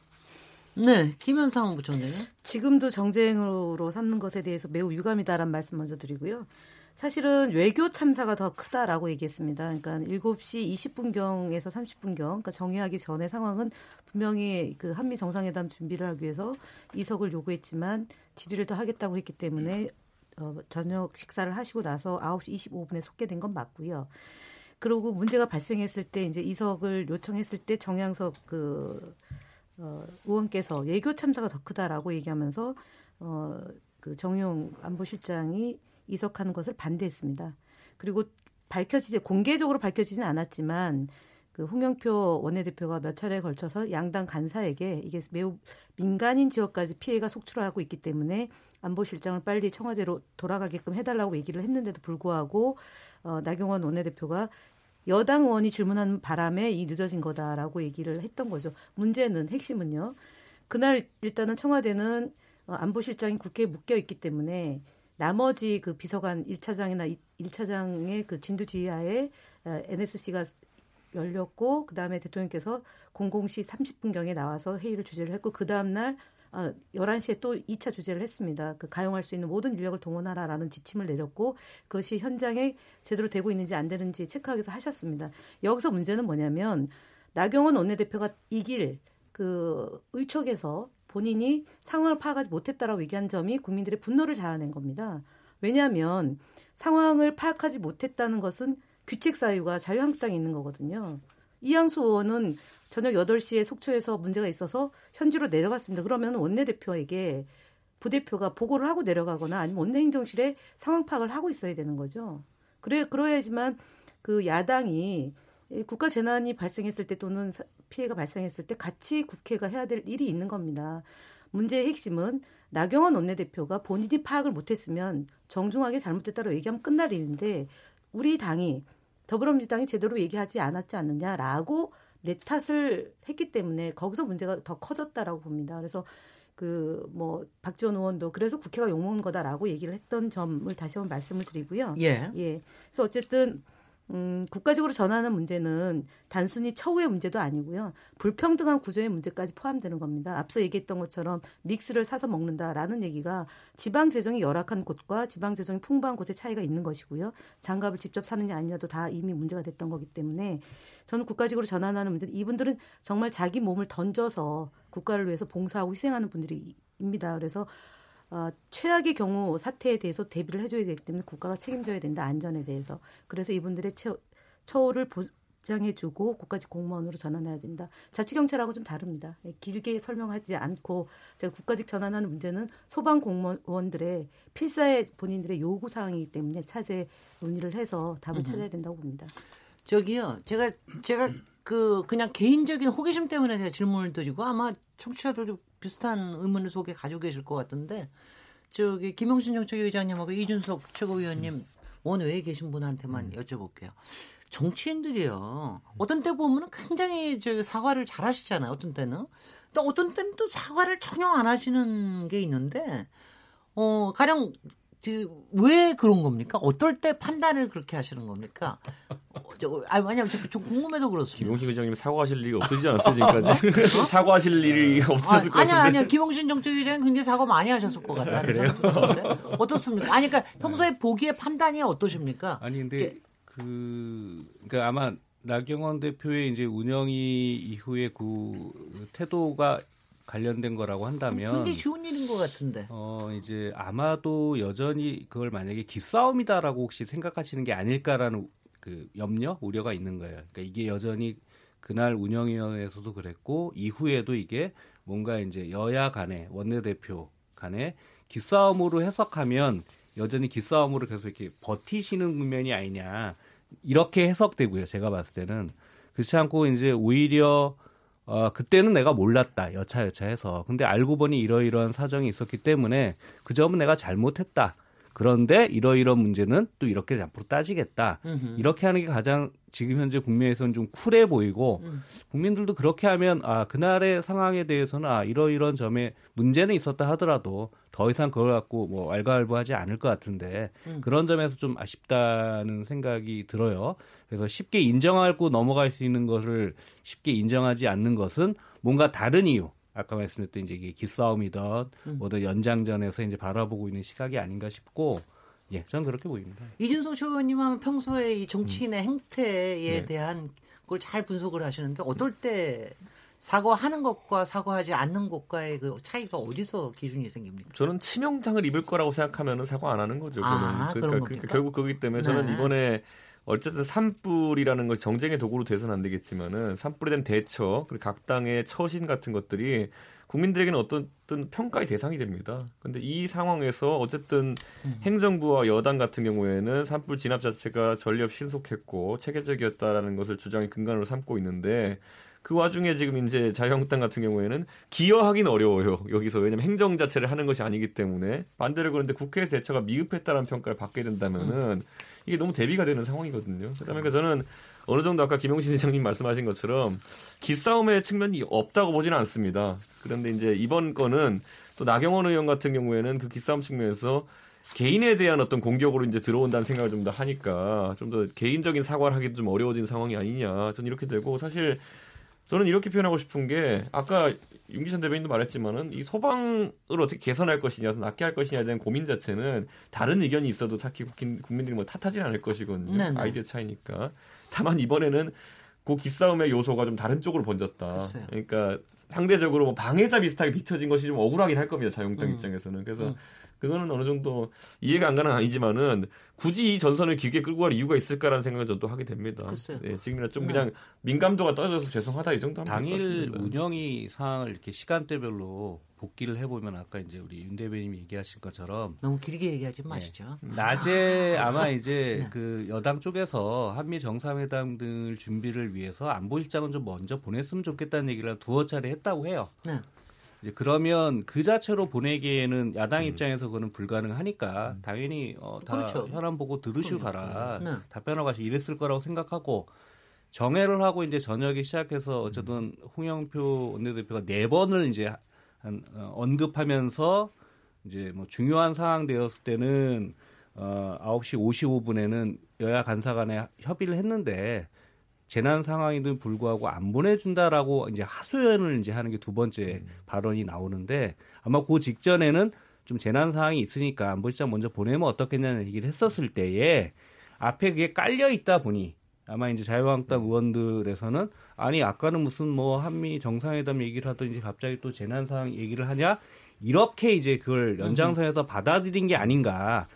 네, 김현상 부총장님. 지금도 정쟁으로 삼는 것에 대해서 매우 유감이다라는 말씀 먼저 드리고요. 사실은 외교 참사가 더 크다라고 얘기했습니다. 그러니까 7시 20분경에서 30분경, 그러니까 정의하기 전의 상황은 분명히 그 한미 정상회담 준비를 하기 위해서 이석을 요구했지만 지지를 더 하겠다고 했기 때문에 어, 저녁 식사를 하시고 나서 9시 25분에 속개된 건 맞고요. 그리고 문제가 발생했을 때 이제 이석을 요청했을 때 정양석 그 어, 의원께서 외교 참사가 더 크다라고 얘기하면서 어, 그 정용 안보실장이 이석하는 것을 반대했습니다. 그리고 밝혀지지 공개적으로 밝혀지지는 않았지만 그 홍영표 원내대표가 몇 차례에 걸쳐서 양당 간사에게 이게 매우 민간인 지역까지 피해가 속출하고 있기 때문에 안보실장을 빨리 청와대로 돌아가게끔 해달라고 얘기를 했는데도 불구하고 어, 나경원 원내대표가 여당 의원이 질문한 바람에 이 늦어진 거다라고 얘기를 했던 거죠. 문제는 핵심은요. 그날 일단은 청와대는 어, 안보실장이 국회에 묶여 있기 때문에 나머지 그 비서관 1차장이나 1차장의 그 진두 지휘하에 어, NSC가 열렸고 그다음에 대통령께서 00시 30분경에 나와서 회의를 주재를 했고 그 다음 날 어, 11시에 또 2차 주제를 했습니다. 그 가용할 수 있는 모든 인력을 동원하라라는 지침을 내렸고 그것이 현장에 제대로 되고 있는지 안 되는지 체크하기 위해서 하셨습니다. 여기서 문제는 뭐냐면 나경원 원내대표가 이길 그 의촉에서 본인이 상황을 파악하지 못했다라고 얘기한 점이 국민들의 분노를 자아낸 겁니다. 왜냐하면 상황을 파악하지 못했다는 것은 규칙 사유가 자유한국당에 있는 거거든요. 이양수 의원은 저녁 8시에 속초에서 문제가 있어서 현지로 내려갔습니다. 그러면 원내대표에게 부대표가 보고를 하고 내려가거나 아니면 원내행정실에 상황 파악을 하고 있어야 되는 거죠. 그래 그러야지만 그 야당이 국가 재난이 발생했을 때 또는 피해가 발생했을 때 같이 국회가 해야 될 일이 있는 겁니다. 문제의 핵심은 나경원 원내대표가 본인이 파악을 못했으면 정중하게 잘못됐다고 얘기하면 끝날 일인데 우리 당이 더불어민주당이 제대로 얘기하지 않았지 않느냐라고 내 탓을 했기 때문에 거기서 문제가 더 커졌다라고 봅니다. 그래서 그 뭐 박지원 의원도 그래서 국회가 욕먹는 거다라고 얘기를 했던 점을 다시 한번 말씀을 드리고요. 예. 예. 그래서 어쨌든 음, 국가적으로 전환하는 문제는 단순히 처우의 문제도 아니고요. 불평등한 구조의 문제까지 포함되는 겁니다. 앞서 얘기했던 것처럼 믹스를 사서 먹는다라는 얘기가 지방 재정이 열악한 곳과 지방 재정이 풍부한 곳의 차이가 있는 것이고요. 장갑을 직접 사느냐 아니냐도 다 이미 문제가 됐던 거기 때문에 저는 국가적으로 전환하는 문제 이분들은 정말 자기 몸을 던져서 국가를 위해서 봉사하고 희생하는 분들입니다. 그래서 어, 최악의 경우 사태에 대해서 대비를 해줘야 되기 때문에 국가가 책임져야 된다 안전에 대해서 그래서 이분들의 처, 처우를 보장해주고 국가직 공무원으로 전환해야 된다. 자치경찰하고 좀 다릅니다. 예, 길게 설명하지 않고 제가 국가직 전환하는 문제는 소방 공무원들의 필사의 본인들의 요구 사항이기 때문에 차제 논의를 해서 답을 찾아야 된다고 봅니다. 저기요, 제가 제가 그 그냥 개인적인 호기심 때문에 제가 질문을 드리고 아마 청취자들도 비슷한 의문을 속에 가지고 계실 것 같은데 저기 김용신 정책위 의장님하고 이준석 최고위원님 원외에 계신 분한테만 여쭤볼게요. 정치인들이요. 어떤 때 보면은 굉장히 저 사과를 잘 하시잖아요. 어떤 때는. 또 어떤 때는 또 사과를 전혀 안 하시는 게 있는데 어 가령 왜 그런 겁니까? 어떨 때 판단을 그렇게 하시는 겁니까? 어, 저, 아니, 왜냐면 좀, 좀 궁금해서 그렇습니다. 김용신 의장님 사과하실 일이 없어지지 않았으니까요. 사과하실 일이 없었을 것 아니, 같은데. 아니, 아니, 김용신 정책위원장님 굉장히 사과 많이 하셨을 것 같다. 그래요? 어떻습니까? 아니, 그러니까 평소에 보기에 판단이 어떠십니까? 아니, 근데 그, 그러니까 아마 나경원 대표의 이제 운영이 이후에 그 태도가 관련된 거라고 한다면 굉장히 쉬운 일인 것 같은데. 어 이제 아마도 여전히 그걸 만약에 기싸움이다라고 혹시 생각하시는 게 아닐까라는 그 염려, 우려가 있는 거예요. 그러니까 이게 여전히 그날 운영위원회에서도 그랬고 이후에도 이게 뭔가 이제 여야 간에 원내대표 간에 기싸움으로 해석하면 여전히 기싸움으로 계속 이렇게 버티시는 국면이 아니냐 이렇게 해석되고요. 제가 봤을 때는 그렇지 않고 이제 오히려 어, 그때는 내가 몰랐다. 여차여차 해서. 근데 알고 보니 이러이러한 사정이 있었기 때문에 그 점은 내가 잘못했다. 그런데 이러이러한 문제는 또 이렇게 앞으로 따지겠다. 음흠. 이렇게 하는 게 가장 지금 현재 국내에서는 좀 쿨해 보이고 음. 국민들도 그렇게 하면 아 그날의 상황에 대해서는 아 이러이러한 점에 문제는 있었다 하더라도 더 이상 그걸 갖고 뭐 왈가왈부하지 않을 것 같은데 음. 그런 점에서 좀 아쉽다는 생각이 들어요. 그래서 쉽게 인정하고 넘어갈 수 있는 것을 쉽게 인정하지 않는 것은 뭔가 다른 이유 아까 말씀드렸던 이제 이게 기싸움이든 음. 뭐든 연장전에서 이제 바라보고 있는 시각이 아닌가 싶고 예, 저는 그렇게 보입니다. 이준석 최의원님 하면 평소에 이 정치인의 음. 행태에 네. 대한 걸잘 분석을 하시는데 어떨 때 사과하는 것과 사과하지 않는 것과의 그 차이가 어디서 기준이 생깁니까? 저는 치명상을 입을 거라고 생각하면 사과 안 하는 거죠. 아, 그러니까, 그러니까 결국 그거기 때문에 저는 네. 이번에 어쨌든 산불이라는 것이 정쟁의 도구로 돼서는 안 되겠지만은 산불에 대한 대처 그리고 각 당의 처신 같은 것들이 국민들에게는 어떤 평가의 대상이 됩니다. 근데 이 상황에서 어쨌든 음. 행정부와 여당 같은 경우에는 산불 진압 자체가 전력 신속했고 체계적이었다라는 것을 주장의 근간으로 삼고 있는데 그 와중에 지금 이제 자유한국당 같은 경우에는 기여하기는 어려워요. 여기서 왜냐면 행정 자체를 하는 것이 아니기 때문에 반대로 그런데 국회에서 대처가 미흡했다는 평가를 받게 된다면은 음. 이게 너무 대비가 되는 상황이거든요. 그러니까 저는 어느 정도 아까 김용신 회장님 말씀하신 것처럼 기싸움의 측면이 없다고 보지는 않습니다. 그런데 이제 이번 건은 또 나경원 의원 같은 경우에는 그 기싸움 측면에서 개인에 대한 어떤 공격으로 이제 들어온다는 생각을 좀 더 하니까 좀 더 개인적인 사과를 하기도 좀 어려워진 상황이 아니냐. 저는 이렇게 되고 사실 저는 이렇게 표현하고 싶은 게 아까 윤기찬 대변인도 말했지만은 이 소방을 어떻게 개선할 것이냐, 낫게 할 것이냐에 대한 고민 자체는 다른 의견이 있어도 딱히 국민들이 뭐 탓하진 않을 것이거든요. 네네. 네. 아이디어 차이니까. 다만 이번에는 그 기싸움의 요소가 좀 다른 쪽으로 번졌다. 글쎄요. 그러니까 상대적으로 뭐 방해자 비슷하게 비춰진 것이 좀 억울하긴 할 겁니다. 자유한국당 음. 입장에서는. 그래서 음. 그거는 어느 정도 이해가 안 가는 건 아니지만은 굳이 이 전선을 길게 끌고 갈 이유가 있을까라는 생각을 저도 하게 됩니다. 글쎄요. 네, 지금이라 좀 네. 그냥 민감도가 떨어져서 죄송하다 이 정도 하면 될것 당일 같습니다. 운영이 상황을 이렇게 시간대별로 복귀를 해보면 아까 이제 우리 윤 대변인이 얘기하신 것처럼 너무 길게 얘기하지 마시죠. 낮에 아마 이제 네. 그 여당 쪽에서 한미 정상회담 등을 준비를 위해서 안보실장은 좀 먼저 보냈으면 좋겠다는 얘기를 두어 차례 했다고 해요. 네. 이제 그러면 그 자체로 보내기에는 야당 음. 입장에서 그거는 불가능하니까 당연히 어, 다 그렇죠. 현안 보고 들으시고 가라 네. 답변하고 가시 이랬을 거라고 생각하고 정회를 하고 이제 저녁에 시작해서 어쨌든 홍영표 원내대표가 네 번을 이제 한, 어, 언급하면서 이제 뭐 중요한 상황 되었을 때는 어 9시 55분에는 여야 간사 간에 협의를 했는데 재난 상황이든 불구하고 안 보내준다라고 이제 하소연을 이제 하는 게 두 번째 발언이 나오는데 아마 그 직전에는 좀 재난 상황이 있으니까 안보실장 먼저 보내면 어떻겠냐는 얘기를 했었을 때에 앞에 그게 깔려 있다 보니 아마 이제 자유한국당 의원들에서는 아니 아까는 무슨 뭐 한미 정상회담 얘기를 하더니 갑자기 또 재난 상황 얘기를 하냐 이렇게 이제 그걸 연장선에서 받아들인 게 아닌가.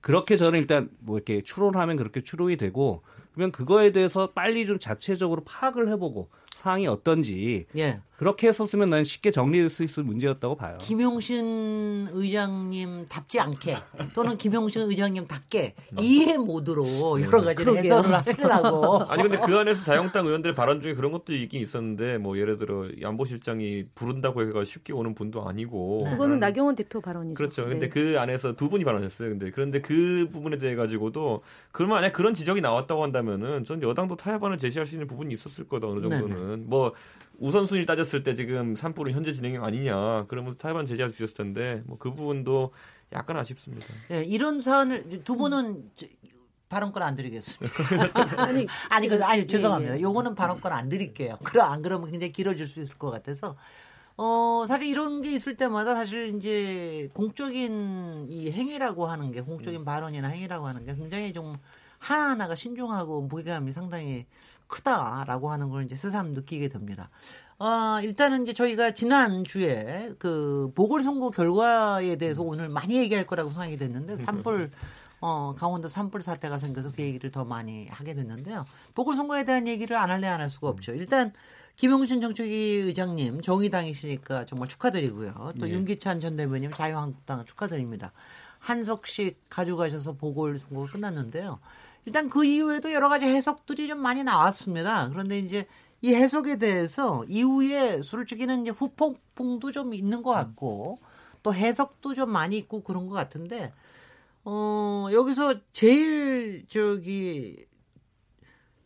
그렇게 저는 일단 뭐 이렇게 추론하면 그렇게 추론이 되고 그러면 그거에 대해서 빨리 좀 자체적으로 파악을 해보고 상황이 어떤지 예. 그렇게 했었으면 난 쉽게 정리될 수 있을 문제였다고 봐요. 김용신 의장님 답지 않게 또는 김용신 의장님답게 이해 모드로 여러 가지를 그러게요. 해설을 하려고 아니 근데 그 안에서 자유한국당 의원들의 발언 중에 그런 것도 있긴 있었는데 뭐 예를 들어 이 안보실장이 부른다고 해가 쉽게 오는 분도 아니고 네. 그거는 나경원 대표 발언이죠. 그렇죠. 근데 네. 그 안에서 두 분이 발언했어요. 근데 그런데 그 부분에 대해 가지고도 그러면 만약 그런 지적이 나왔다고 한다면은 전 여당도 타협안을 제시할 수 있는 부분이 있었을 거다 어느 정도는 뭐 우선순위를 따졌을 때 지금 산불은 현재 진행 아니냐 그러면 타협안 제시할 수 있었을 텐데 뭐 그 부분도 약간 아쉽습니다. 예, 이런 사안을 두 분은 저- 발언권 안 드리겠습니다. 아니 아니 그 아니 예, 죄송합니다. 예. 요거는 발언권 안 드릴게요. 그럼 안 그러면 굉장히 길어질 수 있을 것 같아서 어 사실 이런 게 있을 때마다 사실 이제 공적인 이 행위라고 하는 게 공적인 발언이나 행위라고 하는 게 굉장히 좀 하나하나가 신중하고 무게감이 상당히 크다라고 하는 걸 이제 새삼 느끼게 됩니다. 아, 일단은 이제 저희가 지난주에 그 보궐선거 결과에 대해서 오늘 많이 얘기할 거라고 생각이 됐는데 산불 어, 강원도 산불 사태가 생겨서 그 얘기를 더 많이 하게 됐는데요. 보궐선거에 대한 얘기를 안 할래 안 할 수가 없죠. 일단 김용신 정책위 의장님 정의당이시니까 정말 축하드리고요. 또 예. 윤기찬 전 대변인 자유한국당 축하드립니다. 한석씩 가져가셔서 보궐선거가 끝났는데요. 일단 그 이후에도 여러 가지 해석들이 좀 많이 나왔습니다. 그런데 이제 이 해석에 대해서 이후에 솔직히는 이제 후폭풍도 좀 있는 것 같고 또 해석도 좀 많이 있고 그런 것 같은데 어 여기서 제일 저기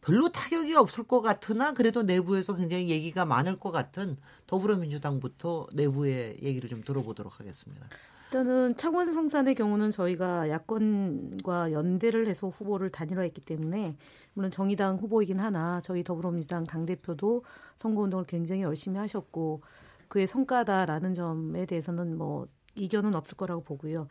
별로 타격이 없을 것 같으나 그래도 내부에서 굉장히 얘기가 많을 것 같은 더불어민주당부터 내부의 얘기를 좀 들어보도록 하겠습니다. 일단은 창원 성산의 경우는 저희가 야권과 연대를 해서 후보를 단일화했기 때문에 물론 정의당 후보이긴 하나 저희 더불어민주당 당 대표도 선거운동을 굉장히 열심히 하셨고 그의 성과다라는 점에 대해서는 뭐 이견은 없을 거라고 보고요.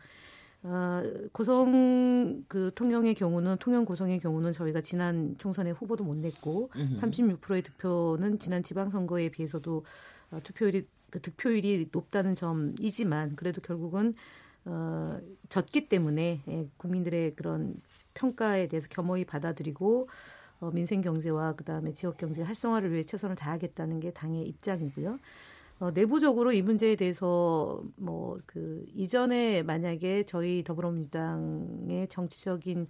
어, 고성 그 통영의 경우는 통영 고성의 경우는 저희가 지난 총선에 후보도 못 냈고 36%의 득표는 지난 지방선거에 비해서도 어, 투표율이 그 득표율이 높다는 점이지만 그래도 결국은 어, 졌기 때문에 예, 국민들의 그런 평가에 대해서 겸허히 받아들이고 어, 민생 경제와 그다음에 지역 경제 활성화를 위해 최선을 다하겠다는 게 당의 입장이고요. 어, 내부적으로 이 문제에 대해서 뭐 그 이전에 만약에 저희 더불어민주당의 정치적인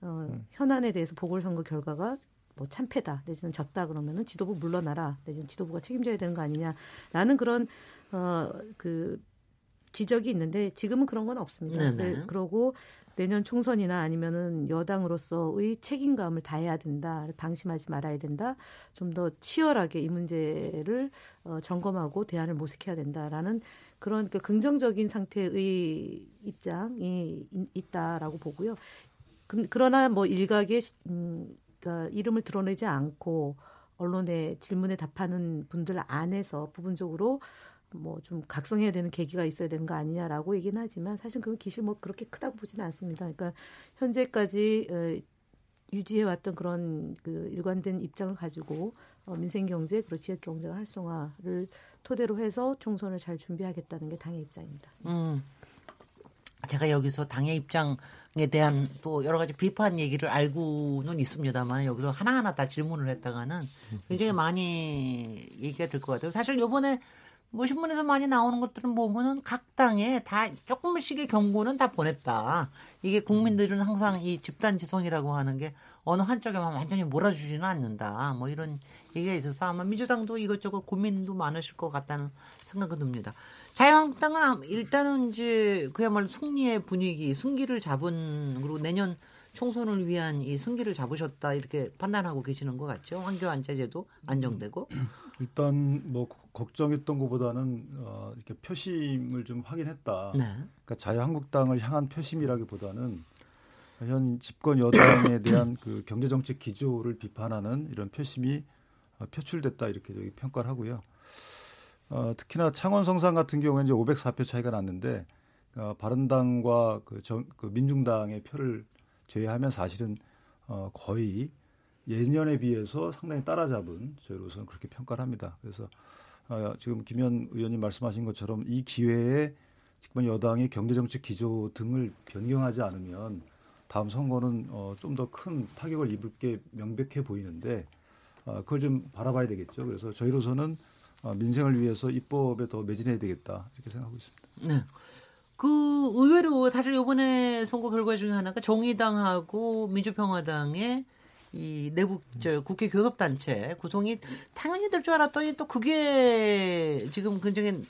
어, 현안에 대해서 보궐선거 결과가 뭐 참패다 내지는 졌다 그러면은 지도부 물러나라 내지는 지도부가 책임져야 되는 거 아니냐라는 그런 어그 지적이 있는데 지금은 그런 건 없습니다. 네네. 네, 그러고 내년 총선이나 아니면은 여당으로서의 책임감을 다해야 된다, 방심하지 말아야 된다, 좀 더 치열하게 이 문제를 어, 점검하고 대안을 모색해야 된다라는 그런 그 긍정적인 상태의 입장이 있- 있다라고 보고요. 그, 그러나 뭐 일각의 음, 이름을 드러내지 않고 언론의 질문에 답하는 분들 안에서 부분적으로 뭐 좀 각성해야 되는 계기가 있어야 되는 거 아니냐라고 얘기는 하지만 사실 그건 기실 뭐 그렇게 크다고 보지는 않습니다. 그러니까 현재까지 어, 유지해 왔던 그런 그 일관된 입장을 가지고 어, 민생 경제 그리고 지역 경제 활성화를 토대로 해서 총선을 잘 준비하겠다는 게 당의 입장입니다. 음. 제가 여기서 당의 입장 에 대한 또 여러 가지 비판 얘기를 알고는 있습니다만 여기서 하나하나 다 질문을 했다가는 굉장히 많이 얘기가 될 것 같아요. 사실 요번에 뭐 신문에서 많이 나오는 것들은 보면은 각 당에 다 조금씩의 경고는 다 보냈다. 이게 국민들은 항상 이 집단 지성이라고 하는 게 어느 한쪽에만 완전히 몰아주지는 않는다. 뭐 이런 얘기가 있어서 아마 민주당도 이것저것 고민도 많으실 것 같다는 생각이 듭니다. 자유한국당은 일단은 이제 그야말로 승리의 분위기, 승기를 잡은 그리고 내년 총선을 위한 이 승기를 잡으셨다 이렇게 판단하고 계시는 것 같죠. 황교 안제제도 안정되고. 일단 뭐 걱정했던 것보다는 어, 이렇게 표심을 좀 확인했다. 네. 그러니까 자유한국당을 향한 표심이라기보다는 현 집권 여당에 대한 그 경제 정책 기조를 비판하는 이런 표심이 어, 표출됐다 이렇게 저기 평가를 하고요. 어, 특히나 창원 성산 같은 경우에 이제 504표 차이가 났는데 어, 바른당과 그, 정, 그 민중당의 표를 제외하면 사실은 어, 거의 예년에 비해서 상당히 따라잡은 저희로서는 그렇게 평가를 합니다. 그래서 어, 지금 김현 의원님 말씀하신 것처럼 이 기회에 집권 여당의 경제정책 기조 등을 변경하지 않으면 다음 선거는 어, 좀 더 큰 타격을 입을 게 명백해 보이는데 어, 그걸 좀 바라봐야 되겠죠. 그래서 저희로서는 어, 민생을 위해서 입법에 더 매진해야 되겠다 이렇게 생각하고 있습니다. 네. 그 의외로 사실 이번에 선거 결과 중에 하나가 정의당하고 민주평화당의 이 내부 저 국회 교섭단체 구성이 당연히 될 줄 알았더니 또 그게 지금 굉장히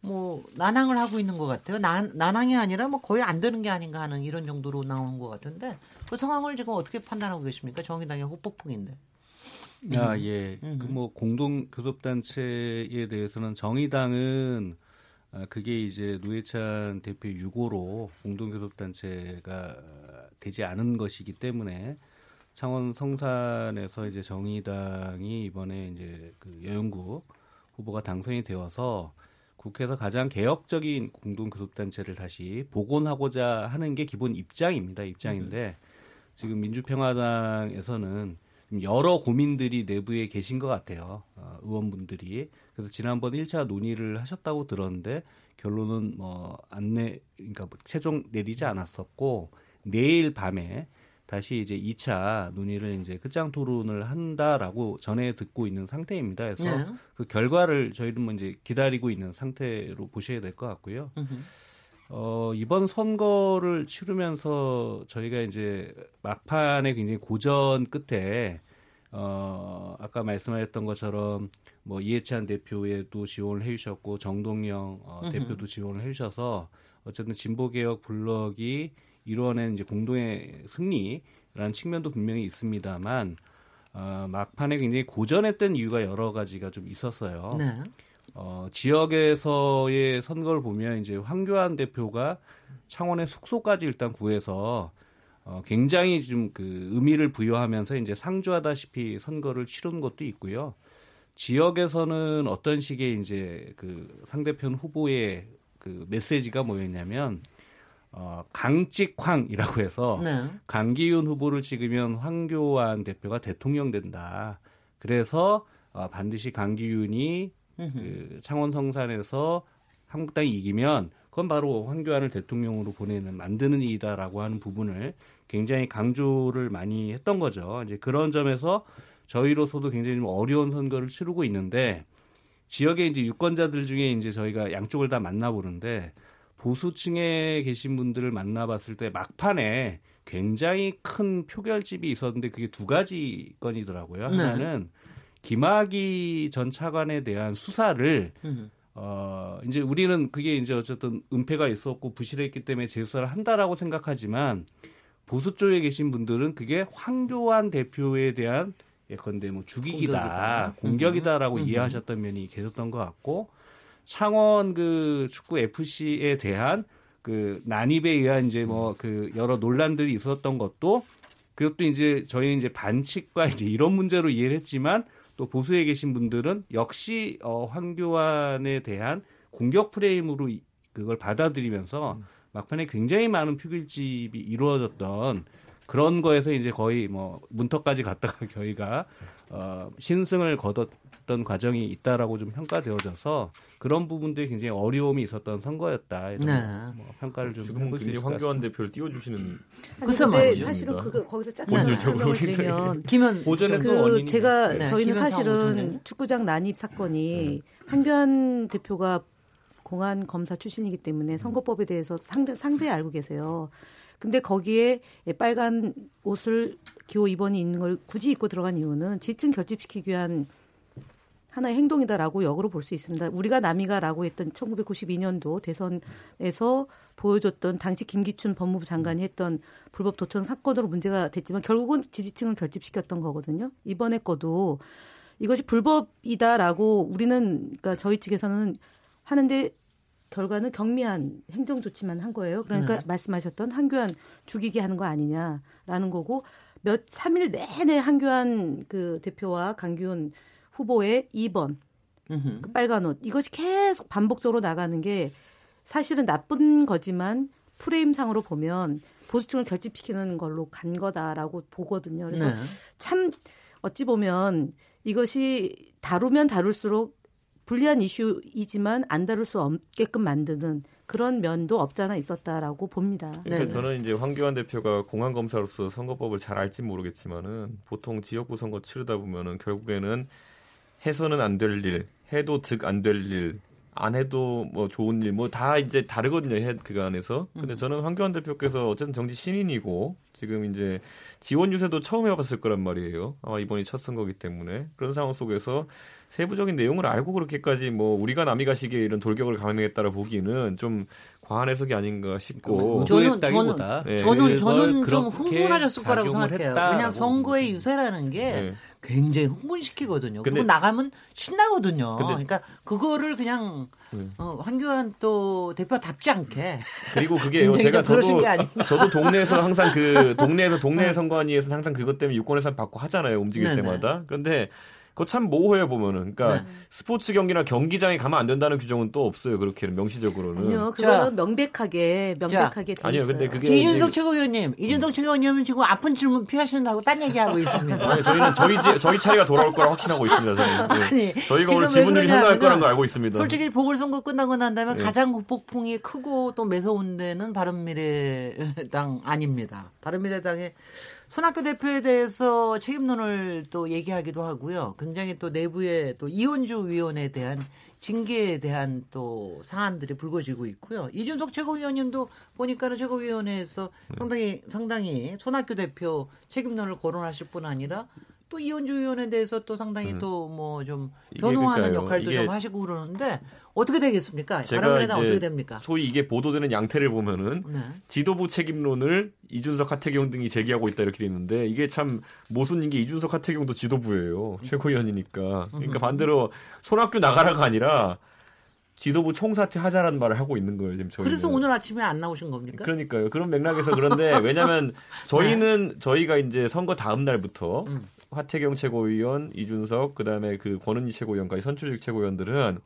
뭐 난항을 하고 있는 것 같아요. 난, 난항이 아니라 뭐 거의 안 되는 게 아닌가 하는 이런 정도로 나오는 것 같은데 그 상황을 지금 어떻게 판단하고 계십니까? 정의당의 후폭풍인데. 아 예. 그뭐 공동 교섭단체에 대해서는 정의당은 아, 그게 이제 노회찬 대표 유고로 공동 교섭단체가 되지 않은 것이기 때문에 창원 성산에서 이제 정의당이 이번에 이제 그 여영구 후보가 당선이 되어서 국회에서 가장 개혁적인 공동 교섭단체를 다시 복원하고자 하는 게 기본 입장입니다. 입장인데 지금 민주평화당에서는 여러 고민들이 내부에 계신 것 같아요. 어, 의원분들이. 그래서 지난번 1차 논의를 하셨다고 들었는데 결론은 뭐 안내, 그러니까 뭐 최종 내리지 않았었고 내일 밤에 다시 이제 2차 논의를 이제 끝장 토론을 한다라고 전해 듣고 있는 상태입니다. 그래서 네. 그 결과를 저희는 뭐 이제 기다리고 있는 상태로 보셔야 될 것 같고요. 어, 이번 선거를 치르면서 저희가 이제 막판에 굉장히 고전 끝에 어, 아까 말씀하셨던 것처럼 뭐 이해찬 대표에도 지원을 해주셨고 정동영 어, 대표도 지원을 해주셔서 어쨌든 진보개혁 블럭이 이루어낸 이제 공동의 승리라는 측면도 분명히 있습니다만 어, 막판에 굉장히 고전했던 이유가 여러 가지가 좀 있었어요. 네. 어, 지역에서의 선거를 보면 이제 황교안 대표가 창원의 숙소까지 일단 구해서 어, 굉장히 좀 그 의미를 부여하면서 이제 상주하다시피 선거를 치른 것도 있고요. 지역에서는 어떤 식의 이제 그 상대편 후보의 그 메시지가 뭐였냐면 어, 강직황이라고 해서 네. 강기훈 후보를 찍으면 황교안 대표가 대통령 된다. 그래서 어, 반드시 강기훈이 그 창원 성산에서 한국당이 이기면 그건 바로 황교안을 대통령으로 보내는 만드는 일이다라고 하는 부분을 굉장히 강조를 많이 했던 거죠. 이제 그런 점에서 저희로서도 굉장히 좀 어려운 선거를 치르고 있는데 지역에 이제 유권자들 중에 이제 저희가 양쪽을 다 만나보는데 보수층에 계신 분들을 만나봤을 때 막판에 굉장히 큰 표결집이 있었는데 그게 두 가지 건이더라고요. 네. 하나는 김학의 전 차관에 대한 수사를 음. 어 이제 우리는 그게 이제 어쨌든 은폐가 있었고 부실했기 때문에 재수사를 한다라고 생각하지만 보수 쪽에 계신 분들은 그게 황교안 대표에 대한 예컨대 뭐 죽이기다, 공격이다. 공격이다라고 음. 이해하셨던 면이 계셨던 것 같고 창원 그 축구 FC에 대한 그 난입에 의한 이제 뭐 그 여러 논란들이 있었던 것도 그것도 이제 저희는 이제 반칙과 이제 이런 문제로 이해를 했지만 또 보수에 계신 분들은 역시 어 황교안에 대한 공격 프레임으로 이- 그걸 받아들이면서 막판에 굉장히 많은 표결집이 이루어졌던 그런 거에서 이제 거의 뭐 문턱까지 갔다가 저희가 어, 신승을 거뒀 던 과정이 있다라고 좀 평가되어져서 그런 부분들이 굉장히 어려움이 있었던 선거였다 이런 네. 뭐 평가를 좀 지금은 수 굉장히 황교안 대표를 띄워주시는 말이죠. 사실은 그 거기서 네. 설명을 드리면 김현 그 제가 네, 저희는 사실은. 축구장 난입 사건이 한교안 대표가 공안 검사 출신이기 때문에 선거법에 대해서 상대, 상세히 알고 계세요. 근데 거기에 빨간 옷을 기호 2번이 있는 걸 굳이 입고 들어간 이유는 지층 결집시키기 위한 하나의 행동이다라고 역으로 볼 수 있습니다. 우리가 남이가라고 했던 1992년도 대선에서 보여줬던 당시 김기춘 법무부 장관이 했던 불법 도청 사건으로 문제가 됐지만 결국은 지지층을 결집시켰던 거거든요. 이번에 거도 이것이 불법이다라고 우리는 그러니까 저희 측에서는 하는데 결과는 경미한 행정 조치만 한 거예요. 그러니까 네. 말씀하셨던 한교안 죽이게 하는 거 아니냐라는 거고 몇 3일 내내 한교안 그 대표와 강기훈 후보의 2번 음흠. 그 빨간 옷 이것이 계속 반복적으로 나가는 게 사실은 나쁜 거지만 프레임상으로 보면 보수층을 결집시키는 걸로 간 거다라고 보거든요. 그래서 네. 참 어찌 보면 이것이 다루면 다룰수록 불리한 이슈이지만 안 다룰 수 없게끔 만드는 그런 면도 없잖아 있었다라고 봅니다. 네. 그러니까 저는 이제 황교안 대표가 공안 검사로서 선거법을 잘 알지 모르겠지만은 보통 지역구 선거 치르다 보면은 결국에는 해서는 안 될 일, 해도 득 안 될 일, 안 해도 뭐 좋은 일, 뭐 다 이제 다르거든요. 해그 안에서. 근데 저는 황교안 대표께서 어쨌든 정치 신인이고 지금 이제 지원 유세도 처음 해봤을 거란 말이에요. 아마 이번이 첫 선거기 때문에 그런 상황 속에서 세부적인 내용을 알고 그렇게까지 뭐 우리가 남이 가시기에 이런 돌격을 감행했다라 보기는 좀 과한 해석이 아닌가 싶고 저는- 의도했다기보다 저는- 저는 그걸 저는 좀 그렇게 흥분하셨을 거라고 생각해요. 왜냐하면 선거의 봅니다. 유세라는 게 네. 굉장히 흥분시키거든요. 근데- 그리고 나가면 신나거든요. 근데- 그러니까 그거를 그냥 네. 어, 황교안 또 대표답지 않게 그리고 그게요. 굉장히 제가 저도. 저도 동네에서 항상 그 동네에서 동네 선관위에서 항상 그것 때문에 유권예산 받고 하잖아요. 움직일 네네. 때마다. 그런데 그거 참 모호해 보면은. 그러니까 네. 스포츠 경기나 경기장에 가면 안 된다는 규정은 또 없어요. 그렇게 명시적으로는. 아니요, 자. 그거는 명백하게 명백하게 돼 아니요. 근데 그게 이준석 최고위원님, 이준석 최고위원님은 지금 아픈 질문 피하시느라고 딴 얘기하고 있습니다. 아니, 저희는 저희 지- 저희 차례가 돌아올 거라 확신하고 있습니다. 저는. 네. 아니, 저희가 오늘 왜 지분율이 상당할 거라는 걸 알고 있습니다. 솔직히 보궐선거 끝나고 난 다음에 네. 가장 후폭풍이 크고 또 매서운 데는 바른미래당 아닙니다. 바른미래당의 손학규 대표에 대해서 책임론을 또 얘기하기도 하고요. 굉장히 또 내부에 또 이혼주 위원에 대한 징계에 대한 또 사안들이 불거지고 있고요. 이준석 최고위원님도 보니까는 최고위원회에서 네. 상당히 상당히 손학규 대표 책임론을 거론하실 뿐 아니라 또 이혼주 위원에 대해서 또 상당히 또뭐좀 네. 변호하는. 역할도 좀 하시고 그러는데 어떻게 되겠습니까? 바른미래당 어떻게 됩니까? 소위 이게 보도되는 양태를 보면은 네. 지도부 책임론을 이준석 하태경 등이 제기하고 있다 이렇게 돼 있는데 이게 참 모순인 게 이준석 하태경도 지도부예요 최고위원이니까 그러니까 반대로 손학규 나가라가 아니라 지도부 총사퇴 하자라는 말을 하고 있는 거예요 지금 저희는. 그래서 오늘 아침에 안 나오신 겁니까? 그러니까요 그런 맥락에서 그런데 왜냐하면 저희는 저희가 이제 선거 다음 날부터 음. 하태경 최고위원 이준석 그다음에 그 권은희 최고위원까지 선출직 최고위원들은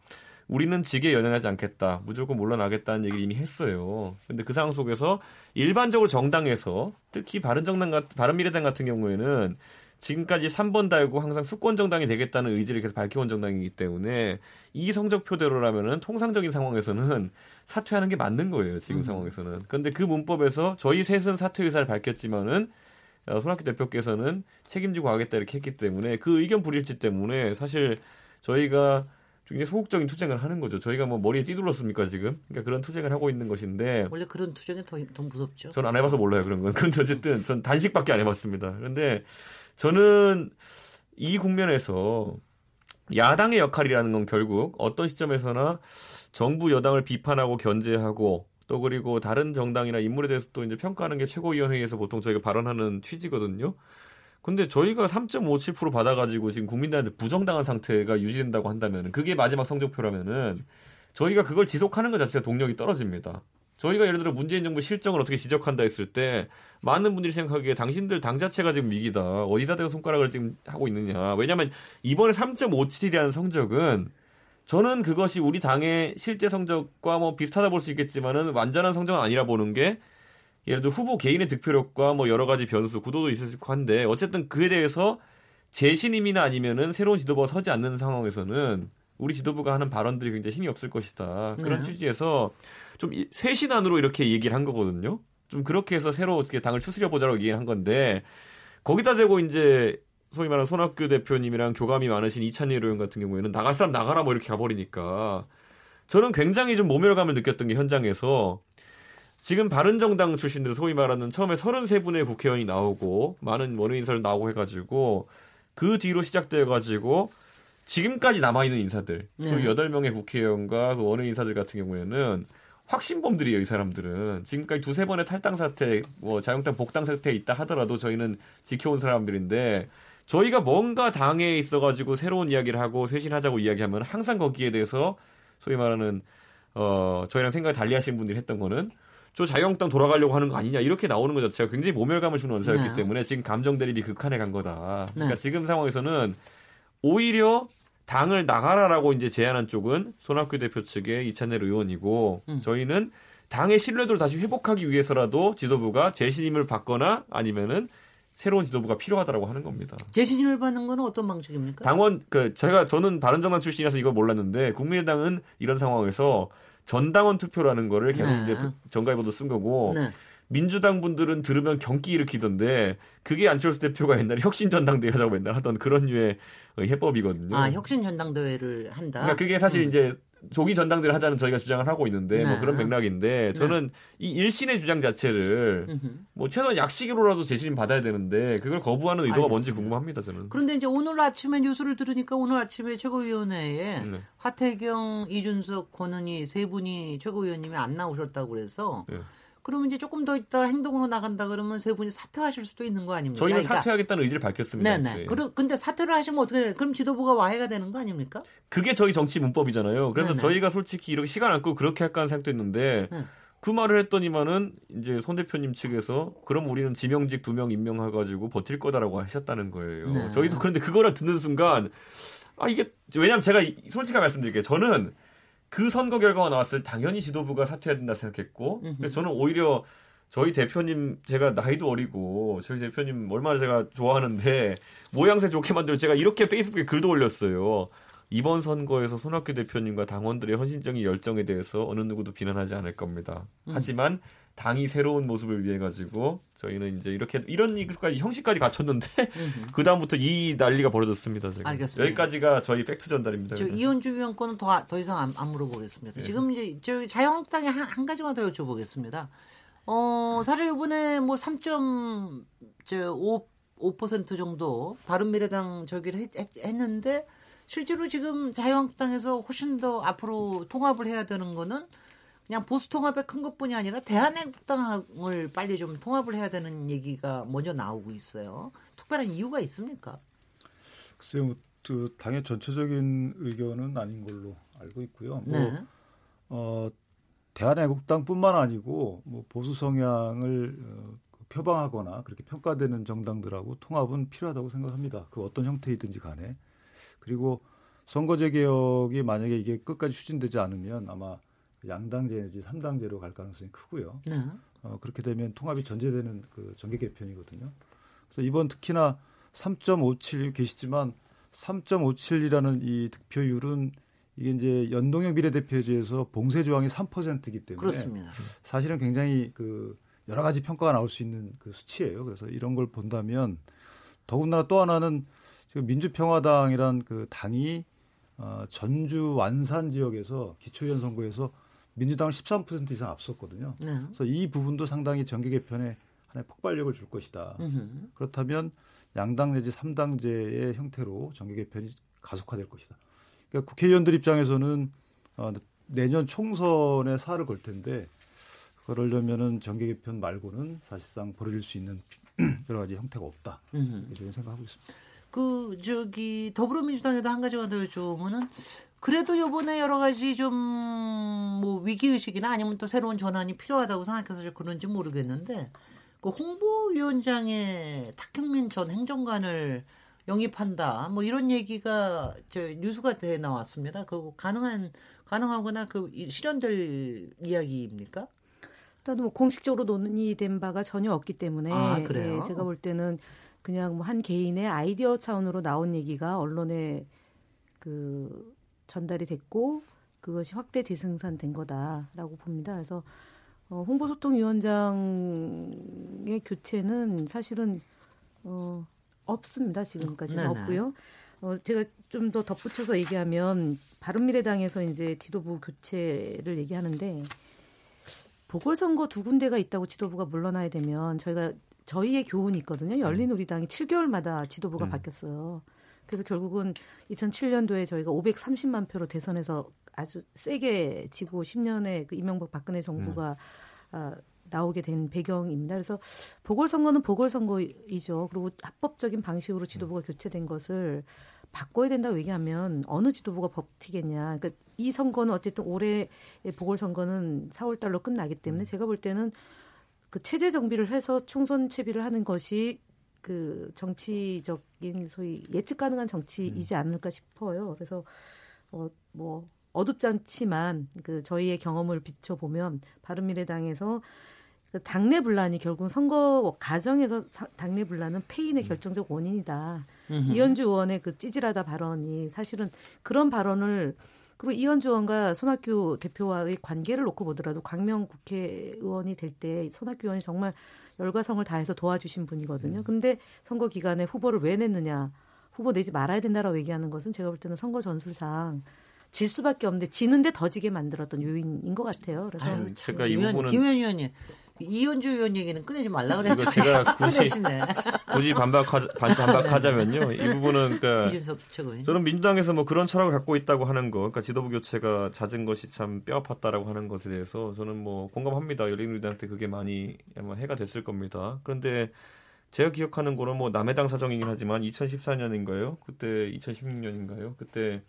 우리는 직에 연연하지 않겠다. 무조건 물러나겠다는 얘기를 이미 했어요. 근데 그 상황 속에서 일반적으로 정당에서 특히 바른정당 같 바른미래당 같은 경우에는 지금까지 3번 달고 항상 수권 정당이 되겠다는 의지를 계속 밝혀온 정당이기 때문에 이 성적표대로라면은 통상적인 상황에서는 사퇴하는 게 맞는 거예요. 지금 상황에서는. 그런데 그 문법에서 저희 셋은 사퇴 의사를 밝혔지만은 어, 손학규 대표께서는 책임지고 하겠다 이렇게 했기 때문에 그 의견 불일치 때문에 사실 저희가 굉장히 소극적인 투쟁을 하는 거죠. 저희가 뭐 머리에 찌들었습니까 지금? 그러니까 그런 투쟁을 하고 있는 것인데 원래 그런 투쟁이 더, 더 무섭죠. 전 안 해봐서 몰라요 그런 건. 그런데 어쨌든 전 단식밖에 안 해봤습니다. 그런데 저는 이 국면에서 야당의 역할이라는 건 결국 어떤 시점에서나 정부 여당을 비판하고 견제하고 또 그리고 다른 정당이나 인물에 대해서 또 이제 평가하는 게 최고위원회에서 보통 저희가 발언하는 취지거든요. 근데 저희가 3.57% 받아가지고 지금 국민들한테 부정당한 상태가 유지된다고 한다면 그게 마지막 성적표라면은 저희가 그걸 지속하는 것 자체가 동력이 떨어집니다. 저희가 예를 들어 문재인 정부 실정을 어떻게 지적한다 했을 때 많은 분들이 생각하기에 당신들 당 자체가 지금 위기다. 어디다 대고 손가락을 지금 하고 있느냐. 왜냐하면 이번에 3.57이라는 성적은 저는 그것이 우리 당의 실제 성적과 뭐 비슷하다 볼 수 있겠지만은 완전한 성적은 아니라 보는 게 예를 들어 후보 개인의 득표력과 뭐 여러 가지 변수, 구도도 있을 거 한데 어쨌든 그에 대해서 재신임이나 아니면은 새로운 지도부가 서지 않는 상황에서는 우리 지도부가 하는 발언들이 굉장히 힘이 없을 것이다. 그런 네. 취지에서 좀 쇄신안으로 이렇게 얘기를 한 거거든요. 좀 그렇게 해서 새로 어떻게 당을 추스려 보자고 얘기를 한 건데 거기다 대고 이제 소위 말하는 손학규 대표님이랑 교감이 많으신 이찬일 의원 같은 경우에는 나갈 사람 나가라 뭐 이렇게 가버리니까 저는 굉장히 좀 모멸감을 느꼈던 게 현장에서 지금 바른정당 출신들 소위 말하는 처음에 33분의 국회의원이 나오고 많은 원외인사를 나오고 해가지고 그 뒤로 시작되어가지고 지금까지 남아있는 인사들 네. 그 8명의 국회의원과 그 원외인사들 같은 경우에는 확신범들이에요, 이 사람들은. 지금까지 두세 번의 탈당 사태, 뭐 자유한국당 복당 사태에 있다 하더라도 저희는 지켜온 사람들인데 저희가 뭔가 당에 있어가지고 새로운 이야기를 하고 쇄신하자고 이야기하면 항상 거기에 대해서 소위 말하는 어 저희랑 생각이 달리하신 분들이 했던 거는 저 자유한국당 돌아가려고 하는 거 아니냐 이렇게 나오는 것 자체가 굉장히 모멸감을 주는 언사였기 네. 때문에 지금 감정 대립이 극한에 간 거다. 그러니까 네. 지금 상황에서는 오히려 당을 나가라라고 이제 제안한 쪽은 손학규 대표 측의 이찬열 의원이고 음. 저희는 당의 신뢰도를 다시 회복하기 위해서라도 지도부가 재신임을 받거나 아니면은 새로운 지도부가 필요하다라고 하는 겁니다. 재신임을 받는 건 어떤 방식입니까? 당원 그 제가 저는 바른정당 출신이라서 이걸 몰랐는데 국민의당은 이런 상황에서 전당원 투표라는 거를 계속 네. 이제 정가에보도 쓴 거고 네. 민주당 분들은 들으면 경기 일으키던데 그게 안철수 대표가 옛날에 혁신 전당대회 하자고 맨날 하던 그런 류의 해법이거든요. 아 혁신 전당대회를 한다. 그러니까 그게 사실 음. 이제 조기 전당대회를 하자는 저희가 주장을 하고 있는데 뭐 네. 그런 맥락인데 저는 이 일신의 주장 자체를. 뭐 최소한 약식으로라도 재신임 받아야 되는데 그걸 거부하는 의도가 뭔지 알겠습니다. 궁금합니다 저는. 그런데 이제 오늘 아침에 뉴스를 들으니까 오늘 아침에 최고위원회에 네. 하태경, 이준석, 권은희 세 분이 최고위원님이 안 나오셨다고 그래서 네. 그러면 이제 조금 더 있다 행동으로 나간다 그러면 세 분이 사퇴하실 수도 있는 거 아닙니까? 저희는 그러니까 사퇴하겠다는 의지를 밝혔습니다. 네네. 그러, 근데 사퇴를 하시면 어떻게 돼요? 그럼 지도부가 와해가 되는 거 아닙니까? 그게 저희 정치 문법이잖아요. 그래서 네네. 저희가 솔직히 이렇게 시간 안고 그렇게 할까 하는 생각도 했는데 네. 그 말을 했더니만은 이제 손 대표님 측에서 그럼 우리는 지명직 두 명 임명해가지고 버틸 거다라고 하셨다는 거예요. 네. 저희도 그런데 그거를 듣는 순간 아 이게 왜냐면 제가 이- 솔직하게 말씀드릴게요. 저는 그 선거 결과가 나왔을 때 당연히 지도부가 사퇴해야 된다 생각했고 그래서 저는 오히려 저희 대표님 제가 나이도 어리고 저희 대표님 얼마나 제가 좋아하는데 모양새 좋게 만들고 제가 이렇게 페이스북에 글도 올렸어요. 이번 선거에서 손학규 대표님과 당원들의 헌신적인 열정에 대해서 어느 누구도 비난하지 않을 겁니다. 하지만 당이 새로운 모습을 위해 가지고 저희는 이제 이렇게 이런 일까지 형식까지 갖췄는데 그 다음부터 이 난리가 벌어졌습니다. 지금. 알겠습니다. 여기까지가 저희 팩트 전달입니다. 저 그냥. 이현주 위원 거는 더, 더 이상 안, 안 물어보겠습니다. 네. 지금 이제 저 자유한국당에 한, 한 가지만 더 여쭤보겠습니다. 어, 사실 이번에 뭐 3.5 5% 정도 바른미래당 저기를 했, 했, 했는데 실제로 지금 자유한국당에서 훨씬 더 앞으로 통합을 해야 되는 거는 그냥 보수 통합의 큰 것뿐이 아니라 대한민국당을 빨리 좀 통합을 해야 되는 얘기가 먼저 나오고 있어요. 특별한 이유가 있습니까? 글쎄요, 뭐, 그 당의 전체적인 의견은 아닌 걸로 알고 있고요. 뭐, 네. 어, 대한애국당뿐만 아니고 뭐 보수 성향을 어, 그 표방하거나 그렇게 평가되는 정당들하고 통합은 필요하다고 생각합니다. 그 어떤 형태이든지 간에. 그리고 선거제 개혁이 만약에 이게 끝까지 추진되지 않으면 아마 양당제 내지 삼당제로 갈 가능성이 크고요. 네. 어, 그렇게 되면 통합이 전제되는 그 정계 개편이거든요. 그래서 이번 특히나 3.57 계시지만 3.57이라는 이 득표율은 이게 이제 연동형 비례대표제에서 봉쇄 조항이 3%이기 때문에 그렇습니다. 사실은 굉장히 그 여러 가지 평가가 나올 수 있는 그 수치예요. 그래서 이런 걸 본다면 더군다나 또 하나는 지금 민주평화당이란 그 당이 어, 전주 완산 지역에서 기초의원 선거에서 민주당을 13% 이상 앞섰거든요. 네. 그래서 이 부분도 상당히 정계 개편에 하나의 폭발력을 줄 것이다. 음흠. 그렇다면 양당 내지 삼당제의 형태로 정계 개편이 가속화될 것이다. 그러니까 국회의원들 입장에서는 어, 내년 총선에 살을 걸 텐데 그러려면은 정계 개편 말고는 사실상 벌어질 수 있는 여러 가지 형태가 없다. 이렇게 생각하고 있습니다. 그 저기 더불어민주당에도 한 가지만 더 여쭤보면은 그래도 요번에 여러 가지 좀 뭐 위기 의식이나 아니면 또 새로운 전환이 필요하다고 생각해서 그런지 모르겠는데 그 홍보위원장의 탁형민 전 행정관을 영입한다 뭐 이런 얘기가 저 뉴스가 돼 나왔습니다. 그 가능한 가능하거나 그 이- 실현될 이야기입니까? 일단 뭐 공식적으로 논의된 바가 전혀 없기 때문에 아, 그래요? 예, 제가 볼 때는 그냥 뭐 한 개인의 아이디어 차원으로 나온 얘기가 언론에 그 전달이 됐고 그것이 확대 재생산된 거다라고 봅니다. 그래서 어, 홍보소통위원장의 교체는 사실은 어, 없습니다. 지금까지는 네네. 없고요. 어, 제가 좀 더 덧붙여서 얘기하면 바른미래당에서 이제 지도부 교체를 얘기하는데 보궐선거 두 군데가 있다고 지도부가 물러나야 되면 저희가 저희의 교훈이 있거든요. 열린우리당이 7개월마다 지도부가 음. 바뀌었어요. 그래서 결국은 2007년도에 저희가 530만 표로 대선에서 아주 세게 지고 10년에 그 이명박 박근혜 정부가 아, 나오게 된 배경입니다. 그래서 보궐선거는 보궐선거이죠. 그리고 합법적인 방식으로 지도부가 교체된 것을 바꿔야 된다고 얘기하면 어느 지도부가 버티겠냐. 그러니까 이 선거는 어쨌든 올해의 보궐선거는 4월 달로 끝나기 때문에 제가 볼 때는 그 체제 정비를 해서 총선 채비를 하는 것이 그 정치적인 소위 예측 가능한 정치이지 않을까 싶어요. 그래서 어 뭐 어둡지 않지만 그 저희의 경험을 비춰 보면 바른미래당에서 그 당내 분란이 결국 선거 과정에서 사- 당내 분란은 패인의 결정적 원인이다. 이현주 의원의 그 찌질하다 발언이 사실은 그런 발언을 그리고 이현주 의원과 손학규 대표와의 관계를 놓고 보더라도 광명 국회의원이 될 때 손학규 의원이 정말 열과 성을 다해서 도와주신 분이거든요. 근데 선거 기간에 후보를 왜 냈느냐. 후보 내지 말아야 된다라고 얘기하는 것은 제가 볼 때는 선거 전술상 질 수밖에 없는데 지는데 더 지게 만들었던 요인인 것 같아요. 그래서 아유, 제가 이 김현, 부분은 김현 의원님 이현주 의원 얘기는 꺼내지 말라 그랬죠. 제가 굳이. 굳이 반박하, 반, 반박하자면요. 이 부분은 그러니까. 저는 민주당에서 뭐 그런 철학을 갖고 있다고 하는 거, 그러니까 지도부 교체가 잦은 것이 참 뼈 아팠다라고 하는 것에 대해서 저는 뭐 공감합니다. 열린우리당한테 그게 많이 아마 해가 됐을 겁니다. 그런데 제가 기억하는 거는 뭐 남해당 사정이긴 하지만 2014년인가요? 그때 2016년인가요? 그때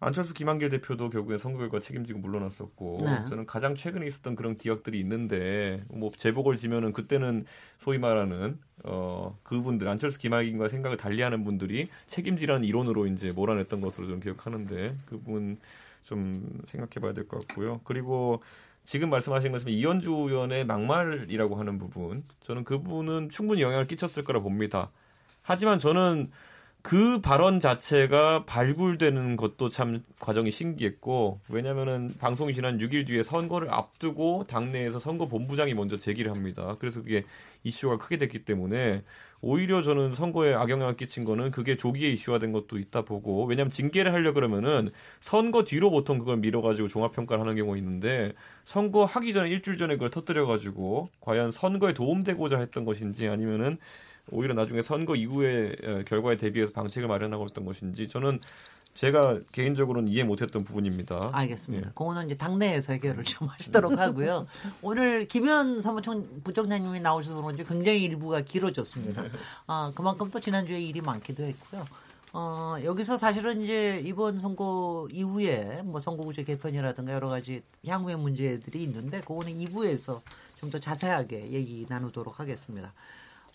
안철수 김한길 대표도 결국에 선거 결과 책임지고 물러났었고 네. 저는 가장 최근에 있었던 그런 기억들이 있는데 뭐 제복을 지면은 그때는 소위 말하는 어 그분들 안철수 김한길과 생각을 달리하는 분들이 책임지라는 이론으로 이제 몰아냈던 것으로 좀 기억하는데 그 부분 좀 생각해봐야 될 것 같고요. 그리고 지금 말씀하신 것처럼 이현주 의원의 막말이라고 하는 부분 저는 그 부분은 충분히 영향을 끼쳤을 거라 봅니다. 하지만 저는 그 발언 자체가 발굴되는 것도 참 과정이 신기했고 왜냐면은 방송이 지난 6일 뒤에 선거를 앞두고 당내에서 선거 본부장이 먼저 제기를 합니다. 그래서 그게 이슈가 크게 됐기 때문에 오히려 저는 선거에 악영향을 끼친 거는 그게 조기에 이슈화된 것도 있다 보고 왜냐하면 징계를 하려 그러면은 선거 뒤로 보통 그걸 밀어가지고 종합평가를 하는 경우가 있는데 선거 하기 전에 일주일 전에 그걸 터뜨려가지고 과연 선거에 도움되고자 했던 것인지 아니면은 오히려 나중에 선거 이후의 어, 결과에 대비해서 방책을 마련하고 있던 것인지 저는 제가 개인적으로는 이해 못했던 부분입니다. 알겠습니다. 예. 그거는 이제 당내에서 해결을 좀 하시도록 하고요. 오늘 김현 사무총 부총장님이 나오셔서 그런지 굉장히 일부가 길어졌습니다. 아, 그만큼 또 지난주에 일이 많기도 했고요. 어, 여기서 사실은 이제 이번 선거 이후에 뭐 선거구제 개편이라든가 여러 가지 향후의 문제들이 있는데 그거는 2부에서 좀 더 자세하게 얘기 나누도록 하겠습니다.